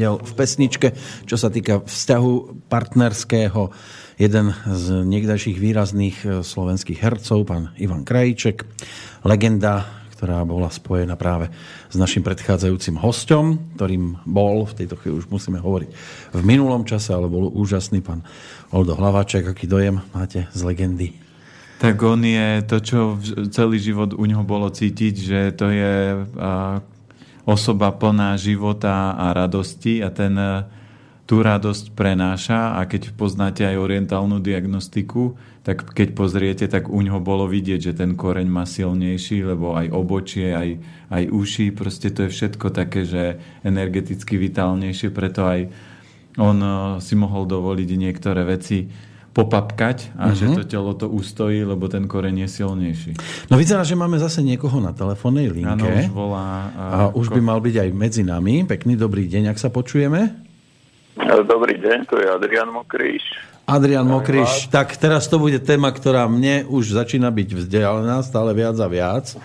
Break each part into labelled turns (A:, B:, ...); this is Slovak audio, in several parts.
A: videl v pesničke, čo sa týka vzťahu partnerského. Jeden z niekdajších výrazných e, slovenských hercov, pán Ivan Krajíček. Legenda, ktorá bola spojená práve s našim predchádzajúcim hostom, ktorým bol, v tejto chvíli už musíme hovoriť v minulom čase, ale bol úžasný pán Oldo Hlaváček. Aký dojem máte z legendy?
B: Tak on je to, čo celý život u neho bolo cítiť, že to je osoba plná života a radosti a ten e, tú radosť prenáša. A keď poznáte aj orientálnu diagnostiku, tak keď pozriete, tak u ňoho bolo vidieť, že ten koreň má silnejší, lebo aj obočie, aj, aj uši, proste to je všetko také, že energeticky vitálnejšie, preto aj on e, si mohol dovoliť niektoré veci popapkať a uh-huh. že mhm. to telo to ustojí, lebo ten koreň je silnejší.
A: No vyzerá, že máme zase niekoho na telefónnej linke.
B: Áno, už volá.
A: A, a už by mal byť aj medzi nami. Pekný dobrý deň, ak sa počujeme.
C: Dobrý deň, to je Adrian Mokríš.
A: Adrian Mokríš, tak teraz to bude téma, ktorá mne už začína byť vzdialená stále viac a viac.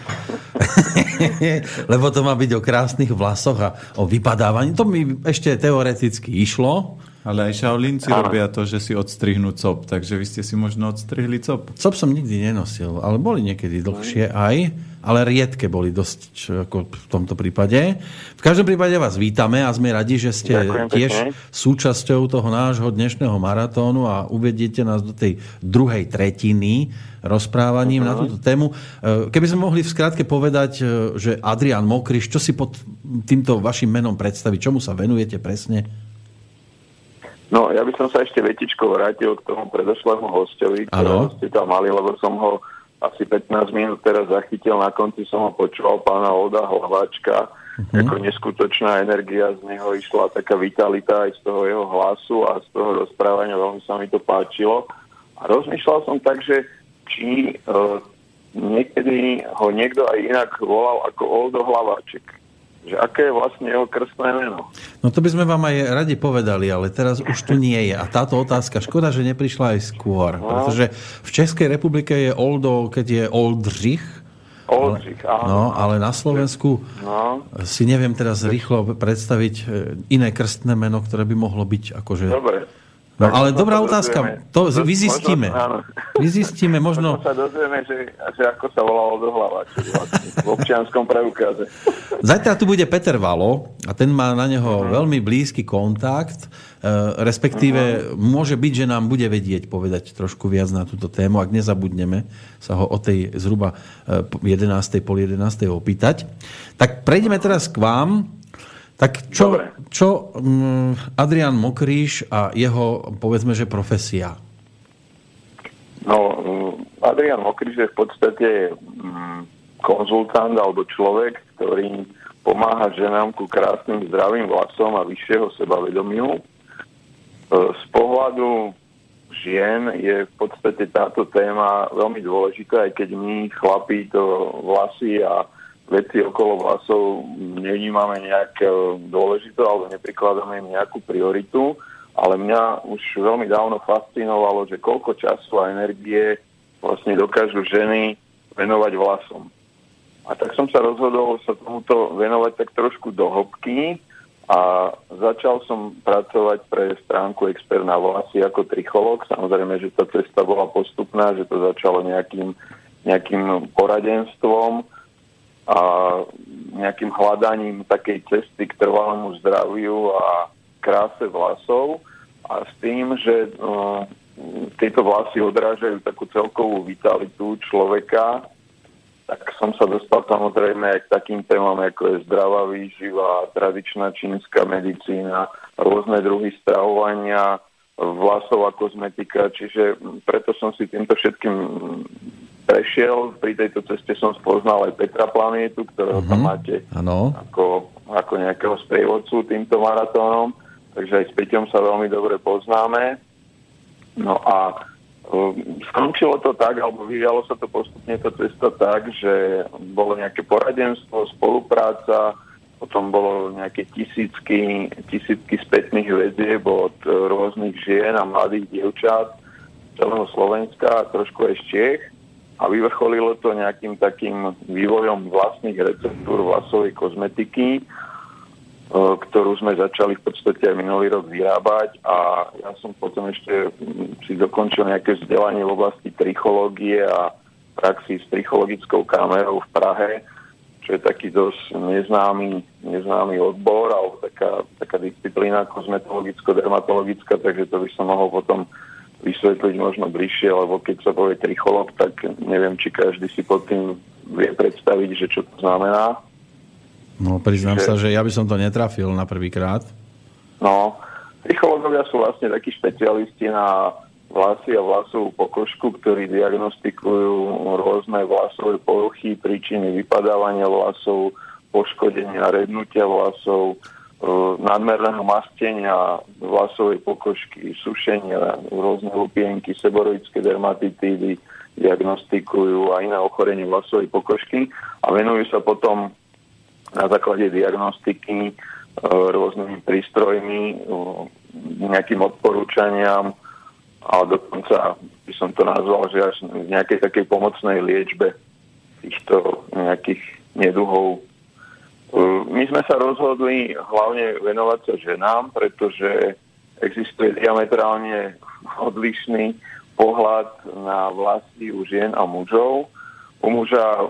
A: Lebo to má byť o krásnych vlasoch a o vypadávaní. To mi ešte teoreticky išlo.
B: Ale aj Shaolinci robia to, že si odstrihnú cop, takže vy ste si možno odstrihli cop.
A: Cop som nikdy nenosil, ale boli niekedy dlhšie aj, ale riedke boli dosť ako v tomto prípade. V každom prípade vás vítame a sme radi, že ste Ďakujem tiež pekne. súčasťou toho nášho dnešného maratónu a uvediete nás do tej druhej tretiny rozprávaním uh-huh. na túto tému. E, keby sme mohli v skratke povedať, e, že Adrian Mokriš, čo si pod týmto vašim menom predstaviť, čomu sa venujete presne?
C: No, ja by som sa ešte vetičko vrátil k tomu predošlému hostovi, ktorého ste tam mali, lebo som ho asi 15 minút teraz zachytil, na konci som ho počúval pána Oda Hlaváčka, uh-huh. ako neskutočná energia z neho išla, taká vitalita aj z toho jeho hlasu a z toho rozprávania, veľmi sa mi to páčilo. A rozmýšľal som tak, že či uh, niekedy ho niekto aj inak volal ako Oldo Hlaváček že aké je vlastne jeho krstné meno.
A: No to by sme vám aj radi povedali, ale teraz už tu nie je. A táto otázka, škoda, že neprišla aj skôr. No. Pretože v Českej republike je Oldo, keď je Oldřich,
C: Oldřich, áno.
A: No, ale na Slovensku no. si neviem teraz rýchlo predstaviť e, iné krstné meno, ktoré by mohlo byť akože...
C: Dobre.
A: No, ale dobrá otázka. To vyzistíme. Vyzistíme, možno...
C: možno sa dozvieme, že, že ako sa volalo do hlava vlastne, v občianskom preukaze.
A: Zajtra tu bude Peter Valo a ten má na neho uh-huh. veľmi blízky kontakt, e, respektíve uh-huh. môže byť, že nám bude vedieť povedať trošku viac na túto tému, ak nezabudneme sa ho o tej zhruba 11. pol 11. opýtať. Tak prejdeme teraz k vám. Tak čo, čo um, Adrian Mokríš a jeho, povedzme, že profesia?
C: No, mm, Adrian Mokríš je v podstate um, konzultant alebo človek, ktorý pomáha ženám ku krásnym zdravým vlasom a vyššieho sebavedomiu. E, z pohľadu žien je v podstate táto téma veľmi dôležitá, aj keď my chlapí to vlasy a veci okolo vlasov nevnímame nejak e, dôležité alebo neprikladáme im nejakú prioritu, ale mňa už veľmi dávno fascinovalo, že koľko času a energie vlastne dokážu ženy venovať vlasom. A tak som sa rozhodol sa tomuto venovať tak trošku do hĺbky a začal som pracovať pre stránku Expert na vlasy ako tricholog. Samozrejme, že tá cesta bola postupná, že to začalo nejakým, nejakým poradenstvom, a nejakým hľadaním takej cesty k trvalému zdraviu a kráse vlasov a s tým, že uh, tieto vlasy odrážajú takú celkovú vitalitu človeka, tak som sa dostal samozrejme aj k takým témam, ako je zdravá výživa, tradičná čínska medicína, rôzne druhy stravovania, vlasová kozmetika, čiže preto som si týmto všetkým prešiel. Pri tejto ceste som spoznal aj Petra Planietu, ktorého uh-huh. tam mhm. máte
A: ano.
C: ako, ako nejakého sprievodcu týmto maratónom. Takže aj s Peťom sa veľmi dobre poznáme. No a um, skončilo to tak, alebo vyvialo sa to postupne to cesta tak, že bolo nejaké poradenstvo, spolupráca, potom bolo nejaké tisícky, tisícky spätných väzieb od rôznych žien a mladých dievčat, celého Slovenska a trošku aj z Čech a vyvrcholilo to nejakým takým vývojom vlastných receptúr vlasovej kozmetiky, e, ktorú sme začali v podstate aj minulý rok vyrábať. A ja som potom ešte si dokončil nejaké vzdelanie v oblasti trichológie a praxi s trichologickou kamerou v Prahe, čo je taký dosť neznámy, neznámy odbor alebo taká, taká disciplína kozmetologicko-dermatologická, takže to by som mohol potom vysvetliť možno bližšie, lebo keď sa povie tricholog, tak neviem, či každý si pod tým vie predstaviť, že čo to znamená.
A: No, priznám že... sa, že ja by som to netrafil na prvýkrát.
C: No, trichológovia sú vlastne takí špecialisti na vlasy a vlasovú pokožku, ktorí diagnostikujú rôzne vlasové poruchy, príčiny vypadávania vlasov, poškodenia, rednutia vlasov, nadmerného mastenia vlasovej pokožky, sušenia, rôzne lupienky, seboroické dermatitídy, diagnostikujú a iné ochorenie vlasovej pokožky a venujú sa potom na základe diagnostiky e, rôznymi prístrojmi, e, nejakým odporúčaniam a dokonca by som to nazval, že až v nejakej takej pomocnej liečbe týchto nejakých neduhov my sme sa rozhodli hlavne venovať sa ženám, pretože existuje diametrálne odlišný pohľad na vlasy u žien a mužov. U muža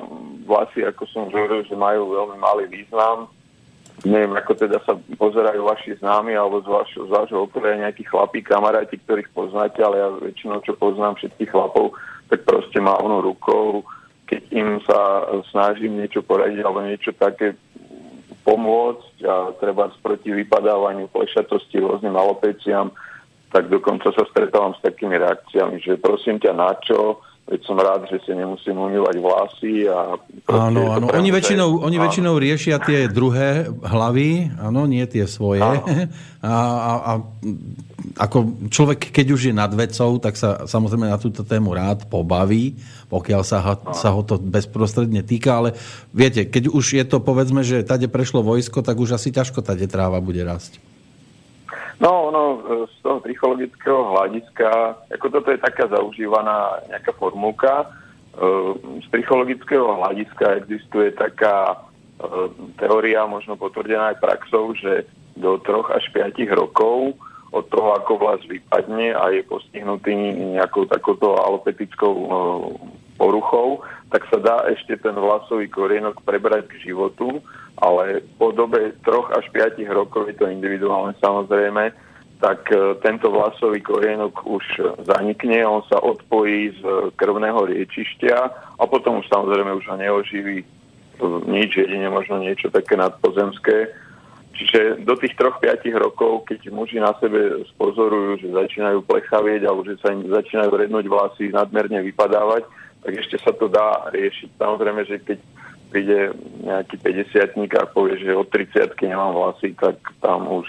C: vlasy, ako som hovoril, že majú veľmi malý význam. Neviem, ako teda sa pozerajú vaši známi alebo z, vašho, z vášho okolia nejakí chlapí, kamaráti, ktorých poznáte, ale ja väčšinou, čo poznám všetkých chlapov, tak proste mávnu rukou, keď im sa snažím niečo poradiť alebo niečo také pomôcť a treba proti vypadávaniu plešatosti rôznym alopeciám, tak dokonca sa stretávam s takými reakciami, že prosím ťa na čo, veď som rád, že si nemusím umývať vlasy. A
A: áno, áno. Oni väčšinou, oni väčšinou riešia tie druhé hlavy, áno, nie tie svoje. A, a, a ako človek, keď už je nad vecou, tak sa samozrejme na túto tému rád pobaví, pokiaľ sa, sa ho to bezprostredne týka, ale viete, keď už je to, povedzme, že tade prešlo vojsko, tak už asi ťažko tade tráva bude rásť.
C: No, no, z toho psychologického hľadiska, ako toto je taká zaužívaná nejaká formulka, e, z psychologického hľadiska existuje taká e, teória, možno potvrdená aj praxou, že do troch až 5 rokov od toho, ako vlas vypadne a je postihnutý nejakou takouto alopetickou e, poruchou, tak sa dá ešte ten vlasový korienok prebrať k životu ale po dobe troch až 5 rokov je to individuálne samozrejme, tak e, tento vlasový korienok už zanikne, on sa odpojí z krvného riečišťa a potom už samozrejme už ho neoživí e, nič, jedine možno niečo také nadpozemské. Čiže do tých troch 5 rokov, keď muži na sebe spozorujú, že začínajú plechavieť alebo že sa im začínajú rednúť vlasy, nadmerne vypadávať, tak ešte sa to dá riešiť. Samozrejme, že keď príde nejaký 50 a povie, že od 30 nemám vlasy, tak tam už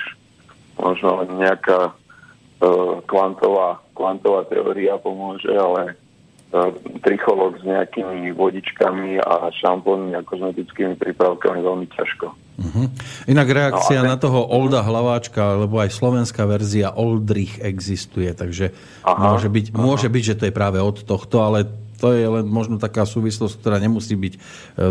C: možno nejaká uh, kvantová, kvantová teória pomôže, ale uh, tricholog s nejakými vodičkami a šampónmi a kozmetickými prípravkami veľmi ťažko.
A: Uh-huh. Inak reakcia no, na toho Olda Hlaváčka, lebo aj slovenská verzia Oldrich existuje, takže aha, môže, byť, aha. môže byť, že to je práve od tohto, ale to je len možno taká súvislosť, ktorá nemusí byť e,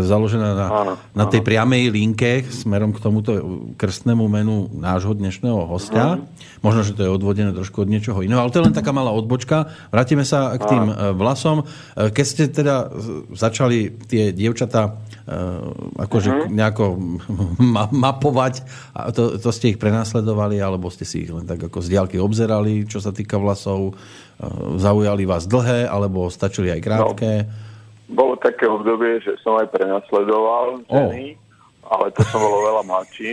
A: založená na, áno, na tej áno. priamej linke smerom k tomuto krstnému menu nášho dnešného hostia. Áno. Možno, že to je odvodené trošku od niečoho iného, ale to je len taká malá odbočka. Vrátime sa k tým. E, vlasom. E, keď ste teda začali tie dievčatá akože uh-huh. nejako ma- mapovať, a to, to ste ich prenasledovali, alebo ste si ich len tak ako z diálky obzerali, čo sa týka vlasov, zaujali vás dlhé, alebo stačili aj krátke?
C: No, bolo také obdobie, že som aj prenasledoval ženy, oh. ale to som bolo veľa mladší.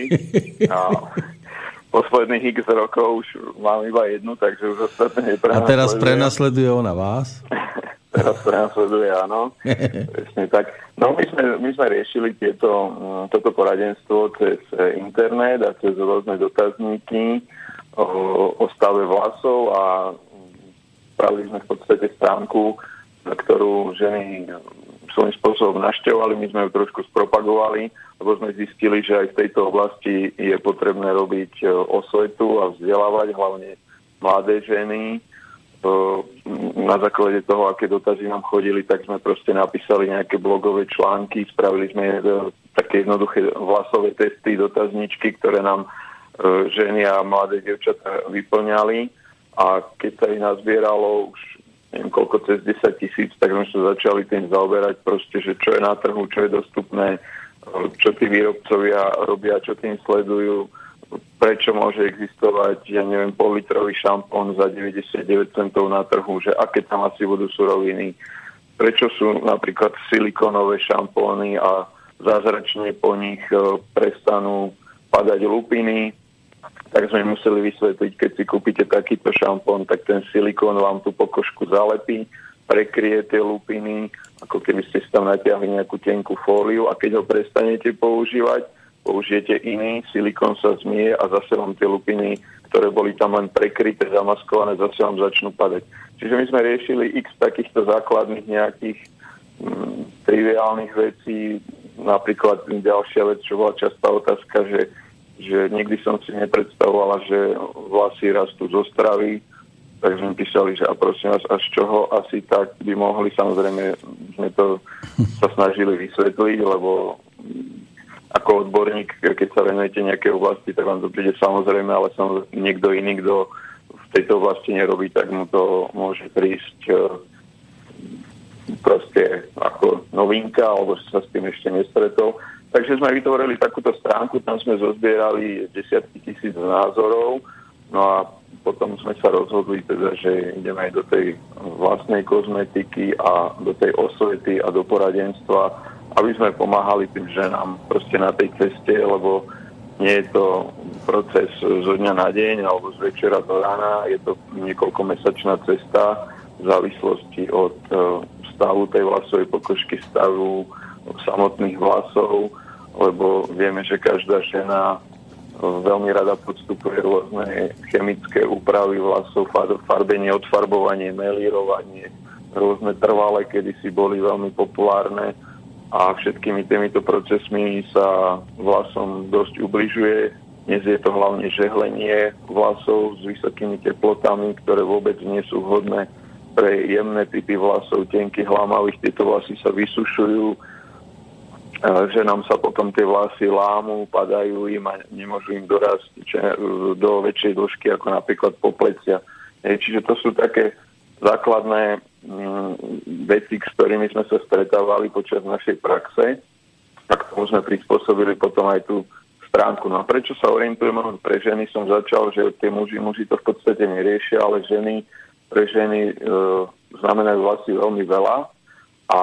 C: A posledných x rokov už mám iba jednu, takže už ostatné
A: neprenasleduje. A teraz prenasleduje ona vás?
C: teraz prenasleduje, áno. Presne tak. No my sme, my sme riešili tieto, mm, toto poradenstvo cez internet a cez rôzne dotazníky o, o stave vlasov a spravili sme v podstate stránku, ktorú ženy svojím spôsobom našťovali, my sme ju trošku spropagovali, lebo sme zistili, že aj v tejto oblasti je potrebné robiť e, osvetu a vzdelávať hlavne mladé ženy. Na základe toho, aké dotazy nám chodili, tak sme proste napísali nejaké blogové články, spravili sme také jednoduché vlasové testy, dotazničky, ktoré nám ženy a mladé devčatá vyplňali a keď sa ich nazbieralo už neviem koľko, cez 10 tisíc, tak sme sa začali tým zaoberať proste, že čo je na trhu, čo je dostupné, čo tí výrobcovia robia, čo tým sledujú, prečo môže existovať, ja neviem, politrový šampón za 99 centov na trhu, že aké tam asi budú suroviny, prečo sú napríklad silikonové šampóny a zázračne po nich e, prestanú padať lupiny, tak sme museli vysvetliť, keď si kúpite takýto šampón, tak ten silikón vám tú pokožku zalepí, prekrie tie lupiny, ako keby ste si tam natiahli nejakú tenkú fóliu a keď ho prestanete používať, použijete iný, silikón sa zmie a zase vám tie lupiny, ktoré boli tam len prekryté, zamaskované, zase vám začnú padať. Čiže my sme riešili x takýchto základných nejakých mm, triviálnych vecí, napríklad ďalšia vec, čo bola častá otázka, že že nikdy som si nepredstavovala, že vlasy rastú zo stravy, tak sme písali, že a prosím vás, až čoho asi tak by mohli, samozrejme sme to sa snažili vysvetliť, lebo ako odborník, keď sa venujete nejaké oblasti, tak vám to príde samozrejme, ale samozrejme niekto iný, kto v tejto oblasti nerobí, tak mu to môže prísť e, proste ako novinka, alebo sa s tým ešte nestretol. Takže sme vytvorili takúto stránku, tam sme zozbierali desiatky tisíc názorov, no a potom sme sa rozhodli teda, že ideme aj do tej vlastnej kozmetiky a do tej osvety a do poradenstva, aby sme pomáhali tým ženám proste na tej ceste, lebo nie je to proces zo dňa na deň alebo z večera do rána, je to niekoľkomesačná cesta v závislosti od e, stavu tej vlasovej pokožky, stavu samotných vlasov, lebo vieme, že každá žena e, veľmi rada podstupuje rôzne chemické úpravy vlasov, farbenie, odfarbovanie, melírovanie, rôzne trvalé, kedy si boli veľmi populárne a všetkými týmito procesmi sa vlasom dosť ubližuje. Dnes je to hlavne žehlenie vlasov s vysokými teplotami, ktoré vôbec nie sú vhodné pre jemné typy vlasov, tenkých, hlamavých. Tieto vlasy sa vysušujú, že nám sa potom tie vlasy lámu, padajú im a nemôžu im dorazť do väčšej dĺžky ako napríklad poplecia. Čiže to sú také základné mm, veci, s ktorými sme sa stretávali počas našej praxe a k tomu sme prispôsobili potom aj tú stránku. No a prečo sa orientujeme pre ženy? Som začal, že tie muži, muži to v podstate neriešia, ale ženy pre ženy e, znamenajú vlasy veľmi veľa a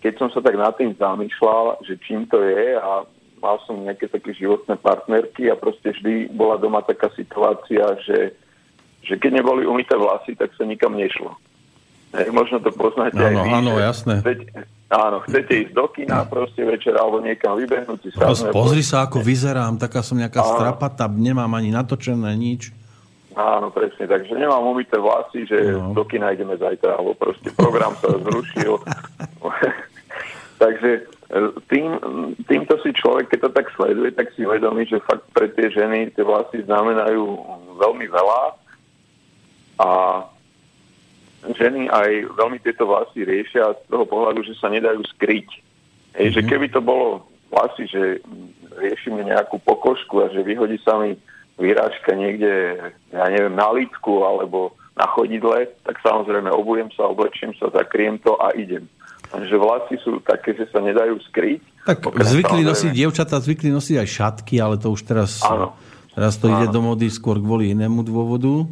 C: keď som sa tak nad tým zamýšľal, že čím to je a mal som nejaké také životné partnerky a proste vždy bola doma taká situácia, že, že keď neboli umyté vlasy, tak sa nikam nešlo. Hej, možno to poznáte
A: áno,
C: aj vy.
A: Áno, jasné.
C: Chcete, áno, chcete ísť do kina proste večer alebo niekam vybehnúť si
A: sa. Pozri sa, ako vyzerám, taká som nejaká áno. strapata, nemám ani natočené nič.
C: Áno, presne, takže nemám umyté vlasy, že no. do kina ideme zajtra, alebo proste program sa zrušil. Takže e, tým, týmto si človek, keď to tak sleduje, tak si uvedomí, že fakt pre tie ženy tie vlasy znamenajú veľmi veľa a ženy aj veľmi tieto vlasy riešia z toho pohľadu, že sa nedajú skryť. Hej, mm-hmm. že mhm. keby to bolo vlasy, že riešime nejakú pokožku a že vyhodí sa mi vyrážka niekde, ja neviem, na lítku alebo na chodidle, tak samozrejme obujem sa, oblečím sa, zakriem to a idem že vlasy sú také, že sa nedajú skryť.
A: Tak zvykli nosiť, dievčatá zvykli nosiť aj šatky, ale to už teraz, Áno. teraz to Áno. ide do mody skôr kvôli inému dôvodu.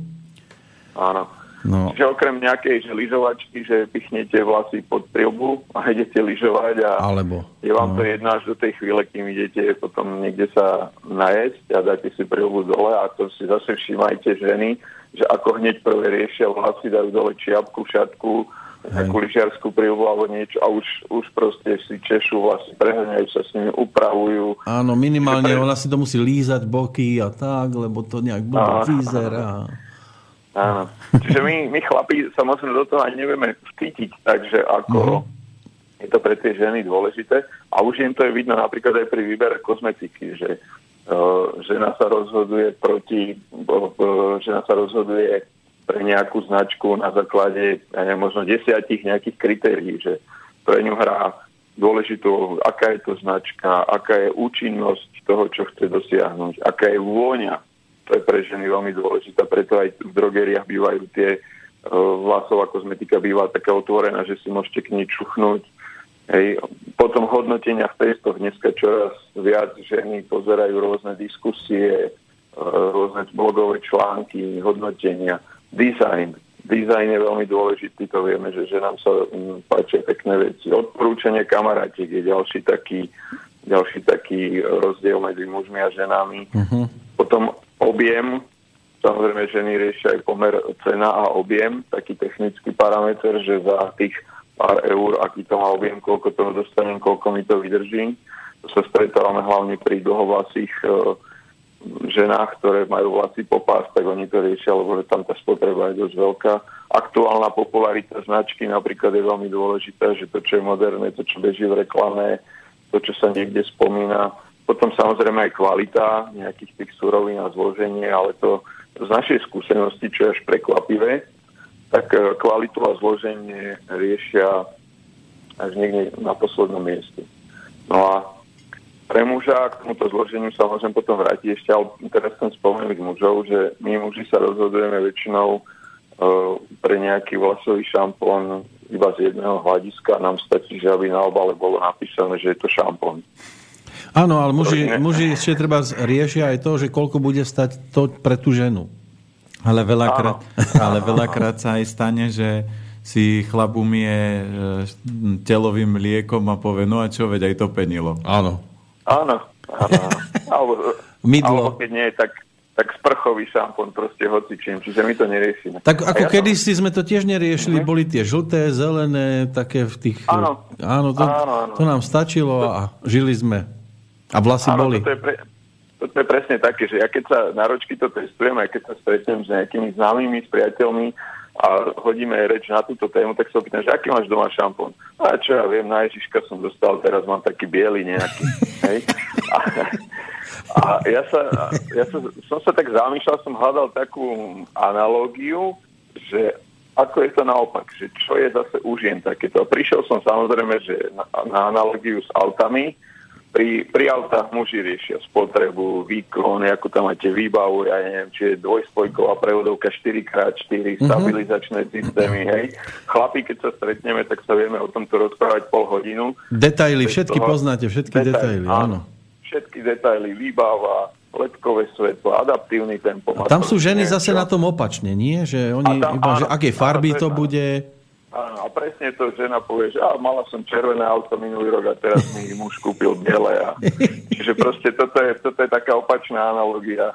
C: Áno. No. Čiže okrem nejakej že lyžovačky, že pichnete vlasy pod prilbu a idete lyžovať a
A: Alebo,
C: je vám no. to jedno až do tej chvíle, kým idete potom niekde sa najesť a dáte si prilbu dole a to si zase všímajte ženy, že ako hneď prvé riešia vlasy, dajú dole čiapku, šatku, takú lyžiarskú prílbu alebo niečo a už, už proste si češu, vlastne preháňajú sa s nimi, upravujú.
A: Áno, minimálne pre... ona si to musí lízať boky a tak, lebo to nejak blbo vyzerá.
C: Áno. Čiže my, my chlapi sa do toho ani nevieme vcítiť, takže ako uh-huh. je to pre tie ženy dôležité. A už im to je vidno napríklad aj pri výbere kozmetiky, že uh, žena sa rozhoduje proti, uh, žena sa rozhoduje pre nejakú značku na základe ja neviem, možno desiatich nejakých kritérií, že pre ňu hrá dôležitú, aká je to značka, aká je účinnosť toho, čo chce dosiahnuť, aká je vôňa. To je pre ženy veľmi dôležité, preto aj v drogeriách bývajú tie uh, vlasová kozmetika býva taká otvorená, že si môžete k nej čuchnúť. Hej. Potom hodnotenia v testoch dneska čoraz viac ženy pozerajú rôzne diskusie, uh, rôzne blogové články, hodnotenia, design. Design je veľmi dôležitý, to vieme, že, že nám sa um, páčia pekné veci. Odporúčanie kamarátiek je ďalší taký, ďalší taký rozdiel medzi mužmi a ženami. Uh-huh. Potom objem, samozrejme ženy riešia aj pomer cena a objem, taký technický parameter, že za tých pár eur, aký to má objem, koľko toho dostanem, koľko mi to vydrží. To sa stretávame hlavne pri dlhovlasých uh, ženách, ktoré majú vlasy popás, tak oni to riešia, lebo tam tá spotreba je dosť veľká. Aktuálna popularita značky napríklad je veľmi dôležitá, že to, čo je moderné, to, čo beží v reklame, to, čo sa niekde spomína. Potom samozrejme aj kvalita nejakých tých surovín a zloženie, ale to z našej skúsenosti, čo je až prekvapivé, tak e, kvalitu a zloženie riešia až niekde na poslednom mieste. No a pre muža, k tomuto zloženiu sa môžem potom vrátiť ešte, ale teraz chcem spomenúť mužov, že my muži sa rozhodujeme väčšinou uh, pre nejaký vlasový šampón iba z jedného hľadiska. Nám stačí, že aby na obale bolo napísané, že je to šampón.
A: Áno, ale muži, muži ešte treba riešia aj to, že koľko bude stať to pre tú ženu.
B: Ale veľakrát, ale veľakrát sa aj stane, že si chlap umie e, telovým liekom a povie, no a čo, veď aj to penilo.
A: Áno.
C: Áno, áno. alebo,
A: Mydlo.
C: alebo keď nie, tak, tak sprchový šampón proste hocičím, čiže my to neriešime.
A: Tak ako ja kedysi som... sme to tiež neriešili, mm-hmm. boli tie žlté, zelené, také v tých...
C: Áno,
A: áno, to, áno, áno. to nám stačilo a žili sme. A vlasy áno, boli.
C: Toto je, pre, toto je presne také, že ja keď sa na ročky to testujem, aj keď sa stretnem s nejakými známymi, s priateľmi, a hodíme reč na túto tému, tak sa opýtam, že aký máš doma šampón? A čo ja viem, na Ježiška som dostal, teraz mám taký biely nejaký. Hej? A, a ja, sa, ja sa, som sa tak zamýšľal, som hľadal takú analógiu, že ako je to naopak, že čo je zase užien takéto. Prišiel som samozrejme, že na, na analógiu s autami, pri, pri autách muži riešia spotrebu, výkon, ako tam máte výbavu, ja neviem, či je dvojspojková prevodovka 4x4, mm-hmm. stabilizačné systémy, hej. Chlapi, keď sa stretneme, tak sa vieme o tomto rozprávať pol hodinu.
A: Detaily, všetky toho, poznáte, všetky detaily, detaily áno.
C: Všetky detaily, výbava, ledkové svetlo, adaptívny tempo.
A: A tam sú ženy zase na tom opačne, nie? Že oni tam, iba, áno, že aké farby to bude...
C: Áno, a presne to žena povie, že á, mala som červené auto minulý rok a teraz mi muž kúpil biele. A... Čiže proste toto je, toto je taká opačná analogia.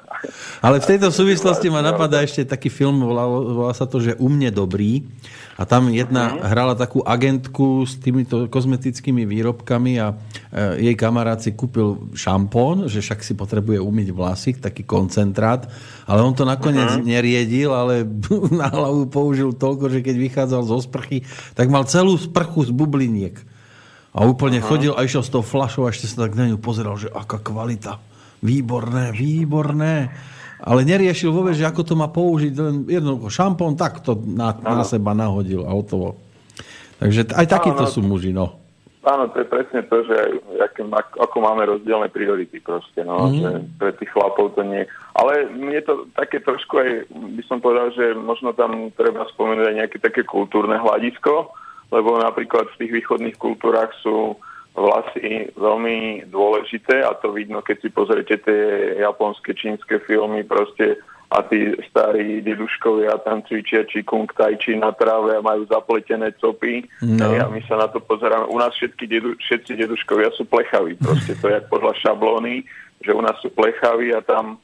A: Ale v tejto súvislosti ma napadá ešte taký film, volá, volá sa to, že U mne dobrý. A tam jedna mm-hmm. hrala takú agentku s týmito kozmetickými výrobkami a jej kamarát si kúpil šampón, že však si potrebuje umyť vlasy, taký koncentrát, ale on to nakoniec mm-hmm. neriedil, ale na hlavu použil toľko, že keď vychádzal zo sprchy, tak mal celú sprchu z bubliniek. A úplne uh-huh. chodil a išiel s tou flašou a ešte sa tak na ňu pozeral, že aká kvalita. Výborné, výborné ale neriešil vôbec, že ako to má použiť. Len jednoducho šampón, tak to na, na seba nahodil a hotovo. Takže aj takíto sú muži, no.
C: Áno, to je presne to, že aký, ako máme rozdielne priority proste, no, mm-hmm. že pre tých chlapov to nie. Ale je to také trošku aj, by som povedal, že možno tam treba spomenúť aj nejaké také kultúrne hľadisko, lebo napríklad v tých východných kultúrach sú vlasy veľmi dôležité a to vidno, keď si pozriete tie japonské, čínske filmy proste a tí starí deduškovia tam cvičia či kung tai chi na tráve a majú zapletené copy no. a my sa na to pozeráme. U nás všetky dedu, všetci deduškovia sú plechaví, proste to je podľa šablóny, že u nás sú plechaví a tam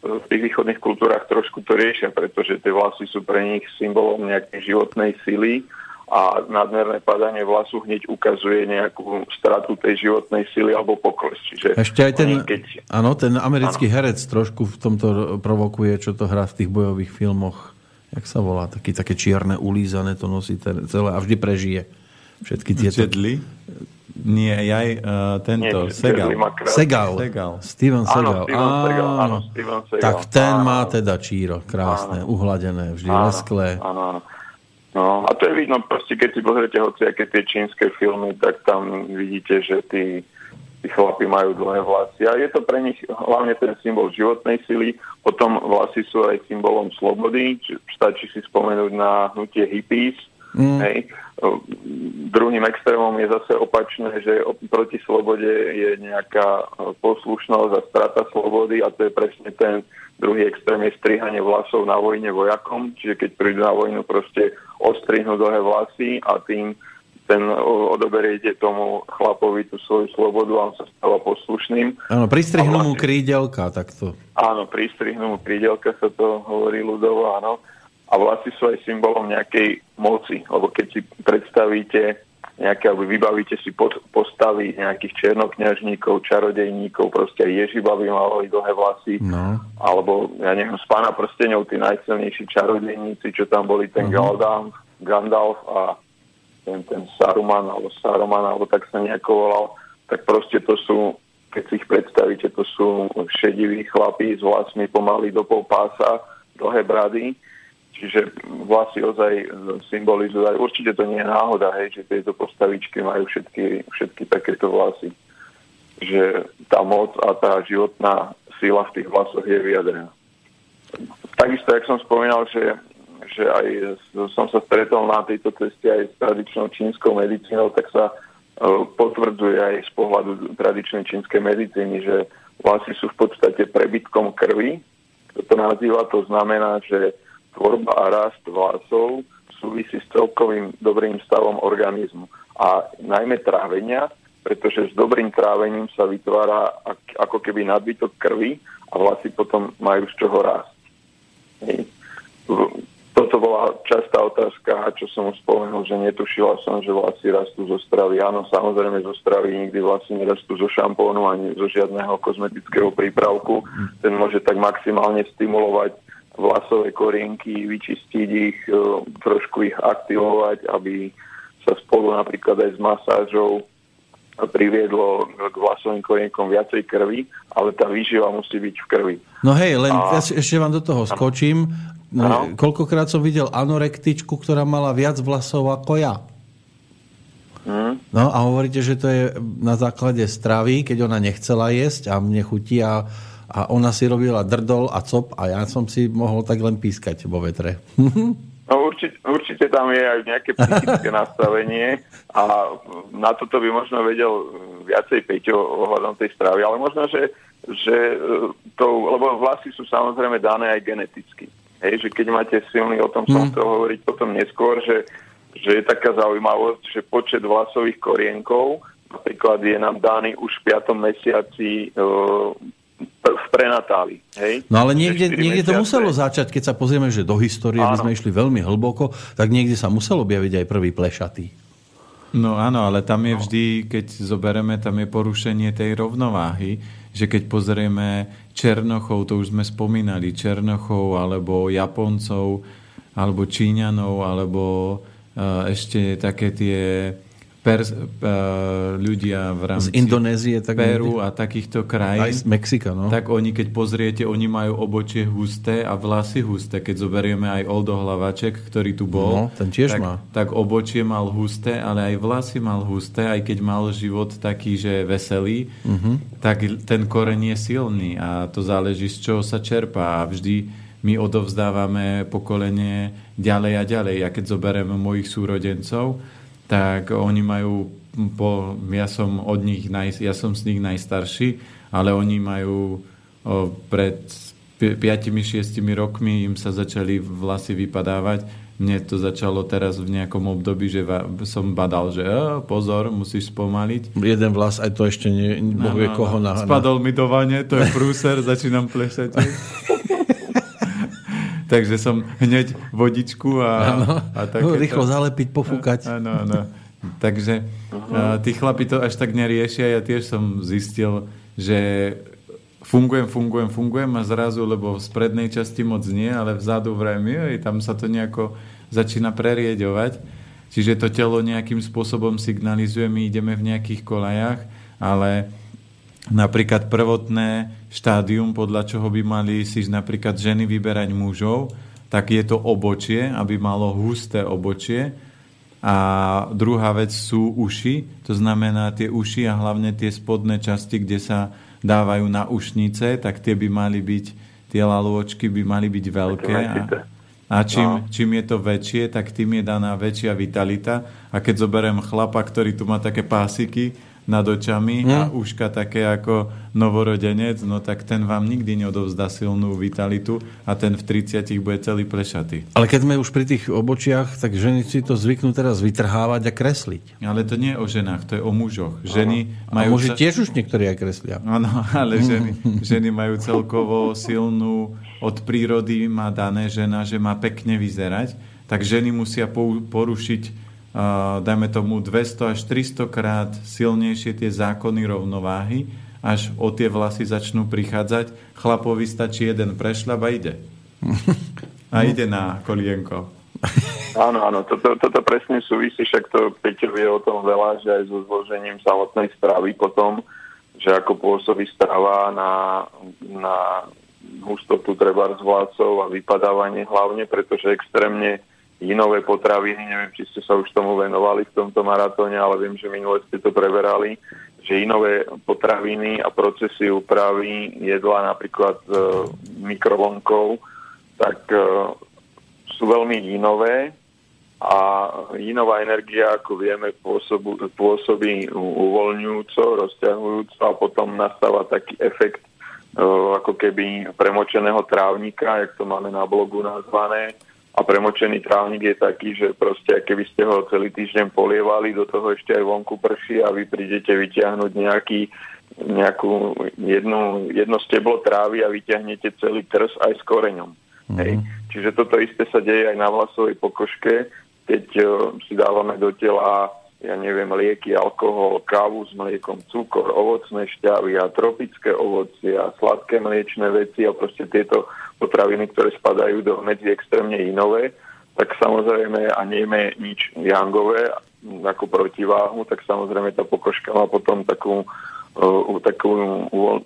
C: v tých východných kultúrach trošku to riešia, pretože tie vlasy sú pre nich symbolom nejakej životnej sily a nadmerné padanie vlasu hneď ukazuje nejakú stratu tej životnej sily alebo pokles. Čiže
A: Ešte aj ten, keď... áno, ten americký áno. herec trošku v tomto provokuje, čo to hrá v tých bojových filmoch. Jak sa volá? Taký, také čierne, ulízané to nosí celé a vždy prežije. Všetky tieto...
B: Jedli? Nie, aj uh, tento, Nie, Segal.
A: Segal. Segal. Steven Segal.
C: Áno, Steven Segal. Áno, Steven Segal.
A: Tak ten áno. má teda číro, krásne, áno. uhladené, vždy áno. lesklé.
C: Áno, áno. No a to je vidno, proste keď si pozriete hoci aké tie čínske filmy, tak tam vidíte, že tí, tí chlapi majú dlhé vlasy. A je to pre nich hlavne ten symbol životnej sily. Potom vlasy sú aj symbolom slobody. Stačí si spomenúť na hnutie hippies. Mm. Hej. Druhým extrémom je zase opačné, že proti slobode je nejaká poslušnosť a strata slobody a to je presne ten druhý extrém je strihanie vlasov na vojne vojakom, čiže keď prídu na vojnu proste ostrihnú dlhé vlasy a tým ten odoberiete tomu chlapovi tú svoju slobodu a on sa stáva poslušným.
A: Áno, pristrihnú mu krídelka, takto.
C: Áno, pristrihnú mu krídelka sa to hovorí ľudovo, áno. A vlasy sú aj symbolom nejakej moci, lebo keď si predstavíte nejaké, alebo vybavíte si postavy nejakých černokňažníkov, čarodejníkov, proste aj Ježiba by mali dlhé vlasy, no. alebo ja neviem, z pána prstenov tí najsilnejší čarodejníci, čo tam boli ten uh-huh. Gandalf, Gandalf a ten, ten Saruman, alebo Saruman, alebo tak sa nejako volal, tak proste to sú, keď si ich predstavíte, to sú šediví chlapí s vlasmi pomaly do pol pása, dlhé brady, Čiže vlasy ozaj symbolizujú, aj určite to nie je náhoda, hej, že tieto postavičky majú všetky, všetky takéto vlasy. Že tá moc a tá životná sila v tých vlasoch je vyjadrená. Takisto, jak som spomínal, že, že aj som sa stretol na tejto ceste aj s tradičnou čínskou medicínou, tak sa uh, potvrdzuje aj z pohľadu tradičnej čínskej medicíny, že vlasy sú v podstate prebytkom krvi. To to nazýva, to znamená, že tvorba a rast vlasov súvisí s celkovým dobrým stavom organizmu. A najmä trávenia, pretože s dobrým trávením sa vytvára ako keby nadbytok krvi a vlasy potom majú z čoho rásť. Toto bola častá otázka, čo som už spomenul, že netušila som, že vlasy rastú zo stravy. Áno, samozrejme zo stravy nikdy vlasy nerastú zo šampónu ani zo žiadneho kozmetického prípravku. Ten môže tak maximálne stimulovať vlasové korienky, vyčistiť ich, e, trošku ich aktivovať, aby sa spolu napríklad aj s masážou priviedlo k vlasovým korienkom viacej krvi, ale tá výživa musí byť v krvi.
A: No hej, len a... ja ešte vám do toho skočím. No. Koľkokrát som videl anorektičku, ktorá mala viac vlasov ako ja. Mm. No a hovoríte, že to je na základe stravy, keď ona nechcela jesť a mne chutí a a ona si robila drdol a cop a ja som si mohol tak len pískať vo vetre.
C: No určite, určite tam je aj nejaké psychické nastavenie a na toto by možno vedel viacej Peťo ohľadom tej stravy, ale možno, že, že to, lebo vlasy sú samozrejme dané aj geneticky. Hej, že keď máte silný, o tom som mm. chcel hovoriť potom neskôr, že, že je taká zaujímavosť, že počet vlasových korienkov napríklad je nám daný už v 5. mesiaci v prenatáli. Hej?
A: No ale niekde, niekde to muselo začať, keď sa pozrieme, že do histórie by sme išli veľmi hlboko, tak niekde sa musel objaviť aj prvý plešatý.
B: No áno, ale tam je vždy, keď zoberieme, tam je porušenie tej rovnováhy, že keď pozrieme Černochov, to už sme spomínali, Černochov alebo Japoncov, alebo Číňanov, alebo uh, ešte také tie pers, uh, ľudia v rámci
A: z Indonézie, tak
B: Peru a takýchto krajín.
A: Aj z Mexika, no.
B: Tak oni, keď pozriete, oni majú obočie husté a vlasy husté. Keď zoberieme aj Oldo Hlavaček, ktorý tu bol,
A: no, ten tiež
B: tak,
A: má.
B: tak obočie mal husté, ale aj vlasy mal husté, aj keď mal život taký, že veselý, uh-huh. tak ten koreň je silný a to záleží, z čoho sa čerpá. A vždy my odovzdávame pokolenie ďalej a ďalej. Ja keď zoberiem mojich súrodencov, tak oni majú, po, ja som od nich, naj, ja som z nich najstarší, ale oni majú o, pred 5-6 rokmi im sa začali vlasy vypadávať. Mne to začalo teraz v nejakom období, že som badal, že oh, pozor, musíš spomaliť.
A: Jeden vlas, aj to ešte nie, boh vie koho na...
B: Spadol mi do vane, to je prúser, začínam plesať. Takže som hneď vodičku a,
A: a také no, rýchlo zalepiť, pofúkať.
B: Áno, áno. Takže uh, tí chlapi to až tak neriešia. Ja tiež som zistil, že fungujem, fungujem, fungujem a zrazu, lebo z prednej časti moc nie, ale vzadu vrajím, joj, tam sa to nejako začína prerieďovať. Čiže to telo nejakým spôsobom signalizuje, my ideme v nejakých kolajách, ale napríklad prvotné štádium, podľa čoho by mali si napríklad ženy vyberať mužov, tak je to obočie, aby malo husté obočie. A druhá vec sú uši, to znamená tie uši a hlavne tie spodné časti, kde sa dávajú na ušnice, tak tie by mali byť, tie lalôčky by mali byť veľké. A, a čím, no. čím je to väčšie, tak tým je daná väčšia vitalita. A keď zoberiem chlapa, ktorý tu má také pásiky, nad očami hmm. a uška také ako novorodenec, no tak ten vám nikdy neodovzdá silnú vitalitu a ten v 30 bude celý plešatý.
A: Ale keď sme už pri tých obočiach, tak ženy si to zvyknú teraz vytrhávať a kresliť.
B: Ale to nie je o ženách, to je o mužoch. Ženy
A: majú... A muži tiež už niektorí aj kreslia.
B: Áno, ale ženy, ženy majú celkovo silnú od prírody má dané žena, že má pekne vyzerať, tak ženy musia porušiť dajme tomu 200 až 300 krát silnejšie tie zákony rovnováhy, až o tie vlasy začnú prichádzať. Chlapovi stačí jeden prešľap a ide. A ide na kolienko.
C: Áno, áno, toto, toto presne súvisí, však to Peťo vie o tom veľa, že aj so zložením samotnej stravy potom, že ako pôsobí strava na, na hustotu treba z vládcov a vypadávanie hlavne, pretože extrémne inové potraviny, neviem, či ste sa už tomu venovali v tomto maratóne, ale viem, že minule ste to preberali, že inové potraviny a procesy úpravy jedla napríklad e, mikrovlnkov, tak e, sú veľmi inové a inová energia, ako vieme, pôsobu, pôsobí uvoľňujúco, rozťahujúco a potom nastáva taký efekt e, ako keby premočeného trávnika, jak to máme na blogu nazvané, a premočený trávnik je taký, že proste keby ste ho celý týždeň polievali, do toho ešte aj vonku prší a vy prídete vyťahnuť nejaký, nejakú jednu, jedno steblo trávy a vyťahnete celý trs aj s koreňom. Mm-hmm. Hej. Čiže toto isté sa deje aj na vlasovej pokožke, keď uh, si dávame do tela ja neviem, lieky, alkohol, kávu s mliekom, cukor, ovocné šťavy a tropické ovocie a sladké mliečne veci a proste tieto potraviny, ktoré spadajú do medzi extrémne inové, tak samozrejme a nejme nič jangové ako protiváhu, tak samozrejme tá pokožka má potom takú, uh, takú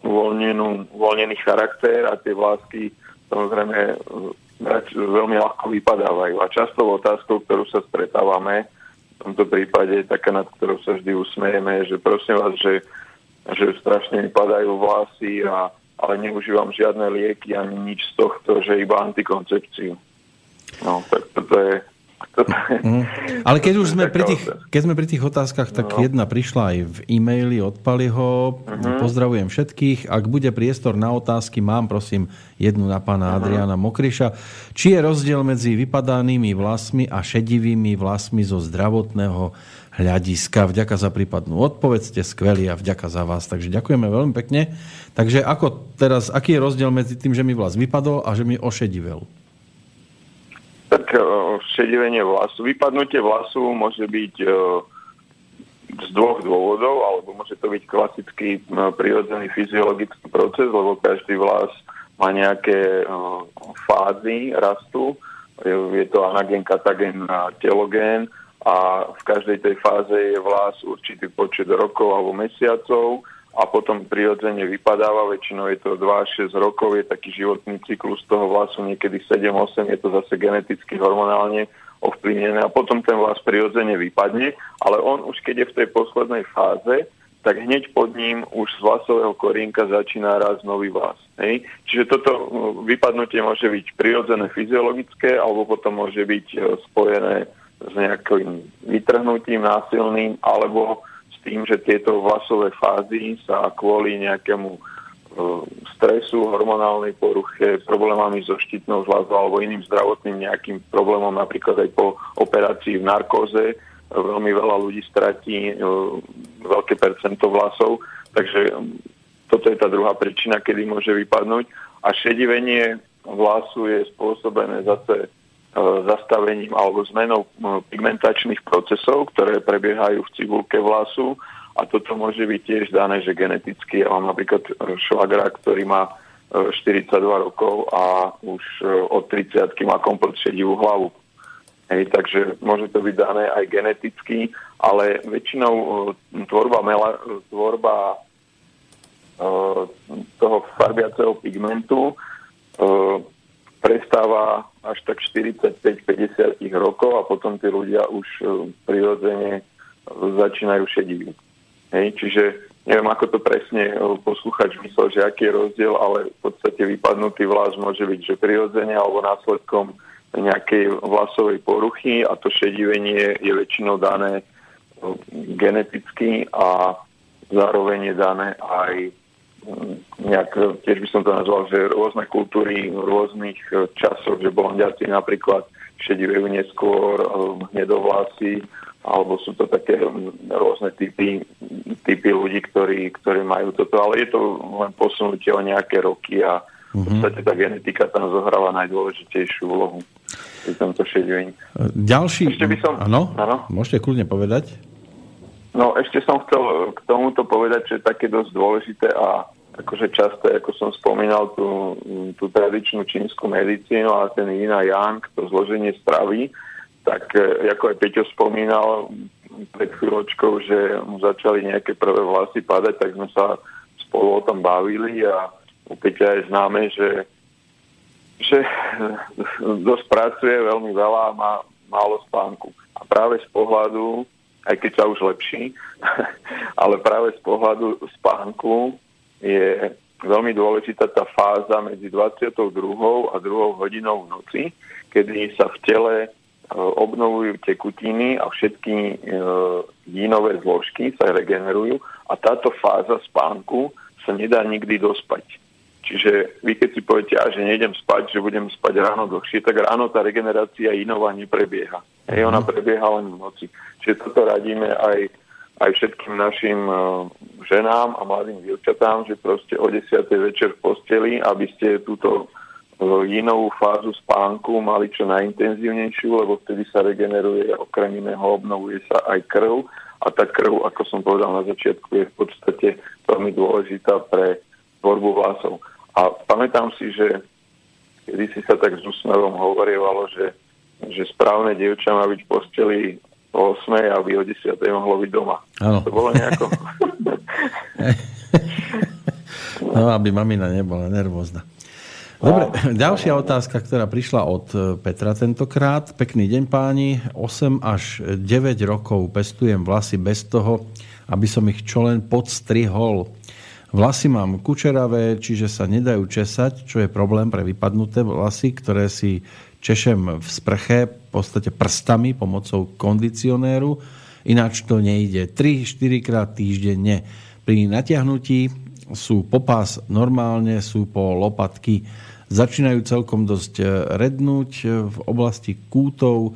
C: uvoľnenú, uvoľnený charakter a tie vlásky samozrejme uh, veľmi ľahko vypadávajú. A často otázkou, ktorú sa stretávame, v tomto prípade taká, nad ktorou sa vždy usmejeme, že prosím vás, že, že strašne mi padajú vlasy, a, ale neužívam žiadne lieky ani nič z tohto, že iba antikoncepciu. No, tak toto je
A: Mm. Ale keď už sme pri, tých, keď sme pri tých otázkach, tak no. jedna prišla aj v e-maili od Paliho. Uh-huh. Pozdravujem všetkých. Ak bude priestor na otázky, mám prosím jednu na pána uh-huh. Adriana Mokriša. Či je rozdiel medzi vypadanými vlasmi a šedivými vlasmi zo zdravotného hľadiska. Vďaka za prípadnú odpoveď, ste skvelí a vďaka za vás. Takže ďakujeme veľmi pekne. Takže ako teraz, aký je rozdiel medzi tým, že mi vlas vypadol a že mi ošedivel?
C: Tak e, šedivenie vlasu. Vypadnutie vlasu môže byť e, z dvoch dôvodov, alebo môže to byť klasický e, prírodzený fyziologický proces, lebo každý vlas má nejaké fázy rastu. Je to anagen, katagen a telogén a v každej tej fáze je vlas určitý počet rokov alebo mesiacov a potom prirodzene vypadáva, väčšinou je to 2 až 6 rokov, je taký životný cyklus toho vlasu, niekedy 7-8, je to zase geneticky, hormonálne ovplyvnené a potom ten vlas prirodzene vypadne, ale on už keď je v tej poslednej fáze, tak hneď pod ním už z vlasového korienka začína raz nový vlas. Hej? Čiže toto uh, vypadnutie môže byť prirodzené fyziologické, alebo potom môže byť uh, spojené s nejakým vytrhnutím násilným, alebo tým, že tieto vlasové fázy sa kvôli nejakému e, stresu, hormonálnej poruche, problémami so štítnou žľazou alebo iným zdravotným nejakým problémom, napríklad aj po operácii v narkóze, veľmi veľa ľudí stratí e, veľké percento vlasov, takže toto je tá druhá príčina, kedy môže vypadnúť. A šedivenie vlasu je spôsobené zase E, zastavením alebo zmenou e, pigmentačných procesov, ktoré prebiehajú v cibulke vlasu a toto môže byť tiež dané, že geneticky. Ja mám napríklad švagra, ktorý má 42 e, rokov a už od 30 má komplet šedivú hlavu. Hej, takže môže to byť dané aj geneticky, ale väčšinou tvorba, mela, tvorba toho farbiaceho pigmentu prestáva až tak 45-50 rokov a potom tí ľudia už prirodzene začínajú šediť. Hej, čiže neviem, ako to presne poslúchač myslel, že aký je rozdiel, ale v podstate vypadnutý vlas môže byť, že prirodzene alebo následkom nejakej vlasovej poruchy a to šedivenie je väčšinou dané geneticky a zároveň je dané aj nejak, tiež by som to nazval, že rôzne kultúry v rôznych časoch, že blondiaci napríklad šedivejú neskôr, hnedovlasy, alebo sú to také rôzne typy, typy ľudí, ktorí, ktorí majú toto, ale je to len posunutie o nejaké roky a v mhm. podstate tá genetika tam zohráva najdôležitejšiu úlohu pri tomto šedivení.
A: Ďalší... Ešte by som... Áno, môžete kľudne povedať.
C: No ešte som chcel k tomuto povedať, že je také dosť dôležité a akože často, ako som spomínal, tú, tú tradičnú čínsku medicínu a ten yin a yang, to zloženie stravy, tak e, ako aj Peťo spomínal pred chvíľočkou, že mu začali nejaké prvé vlasy padať, tak sme sa spolu o tom bavili a u Peťa je známe, že, že dosť pracuje veľmi veľa a má málo spánku. A práve z pohľadu aj keď sa už lepší, ale práve z pohľadu spánku je veľmi dôležitá tá fáza medzi 22. a 2. hodinou v noci, kedy sa v tele e, obnovujú tekutiny a všetky e, jínové zložky sa regenerujú a táto fáza spánku sa nedá nikdy dospať. Čiže vy keď si poviete, že nejdem spať, že budem spať ráno dlhšie, tak ráno tá regenerácia inová neprebieha. Hej, ona mhm. prebieha len v noci. Čiže toto radíme aj, aj všetkým našim uh, ženám a mladým dievčatám, že proste o 10. večer v posteli, aby ste túto uh, inovú fázu spánku mali čo najintenzívnejšiu, lebo vtedy sa regeneruje okrem iného, obnovuje sa aj krv a tá krv, ako som povedal na začiatku, je v podstate veľmi dôležitá pre tvorbu vlasov. A pamätám si, že kedy si sa tak s úsmevom hovorievalo, že, že správne dievča má byť v posteli o 8, aby o 10 mohlo byť doma. Ano. To bolo nejako...
A: no, aby mamina nebola nervózna. Dobre, ďalšia otázka, ktorá prišla od Petra tentokrát. Pekný deň páni. 8 až 9 rokov pestujem vlasy bez toho, aby som ich čo len podstrihol. Vlasy mám kučeravé, čiže sa nedajú česať, čo je problém pre vypadnuté vlasy, ktoré si češem v sprche v podstate prstami pomocou kondicionéru. Ináč to nejde. 3-4 krát týždenne. Pri natiahnutí sú popás normálne, sú po lopatky. Začínajú celkom dosť rednúť v oblasti kútov.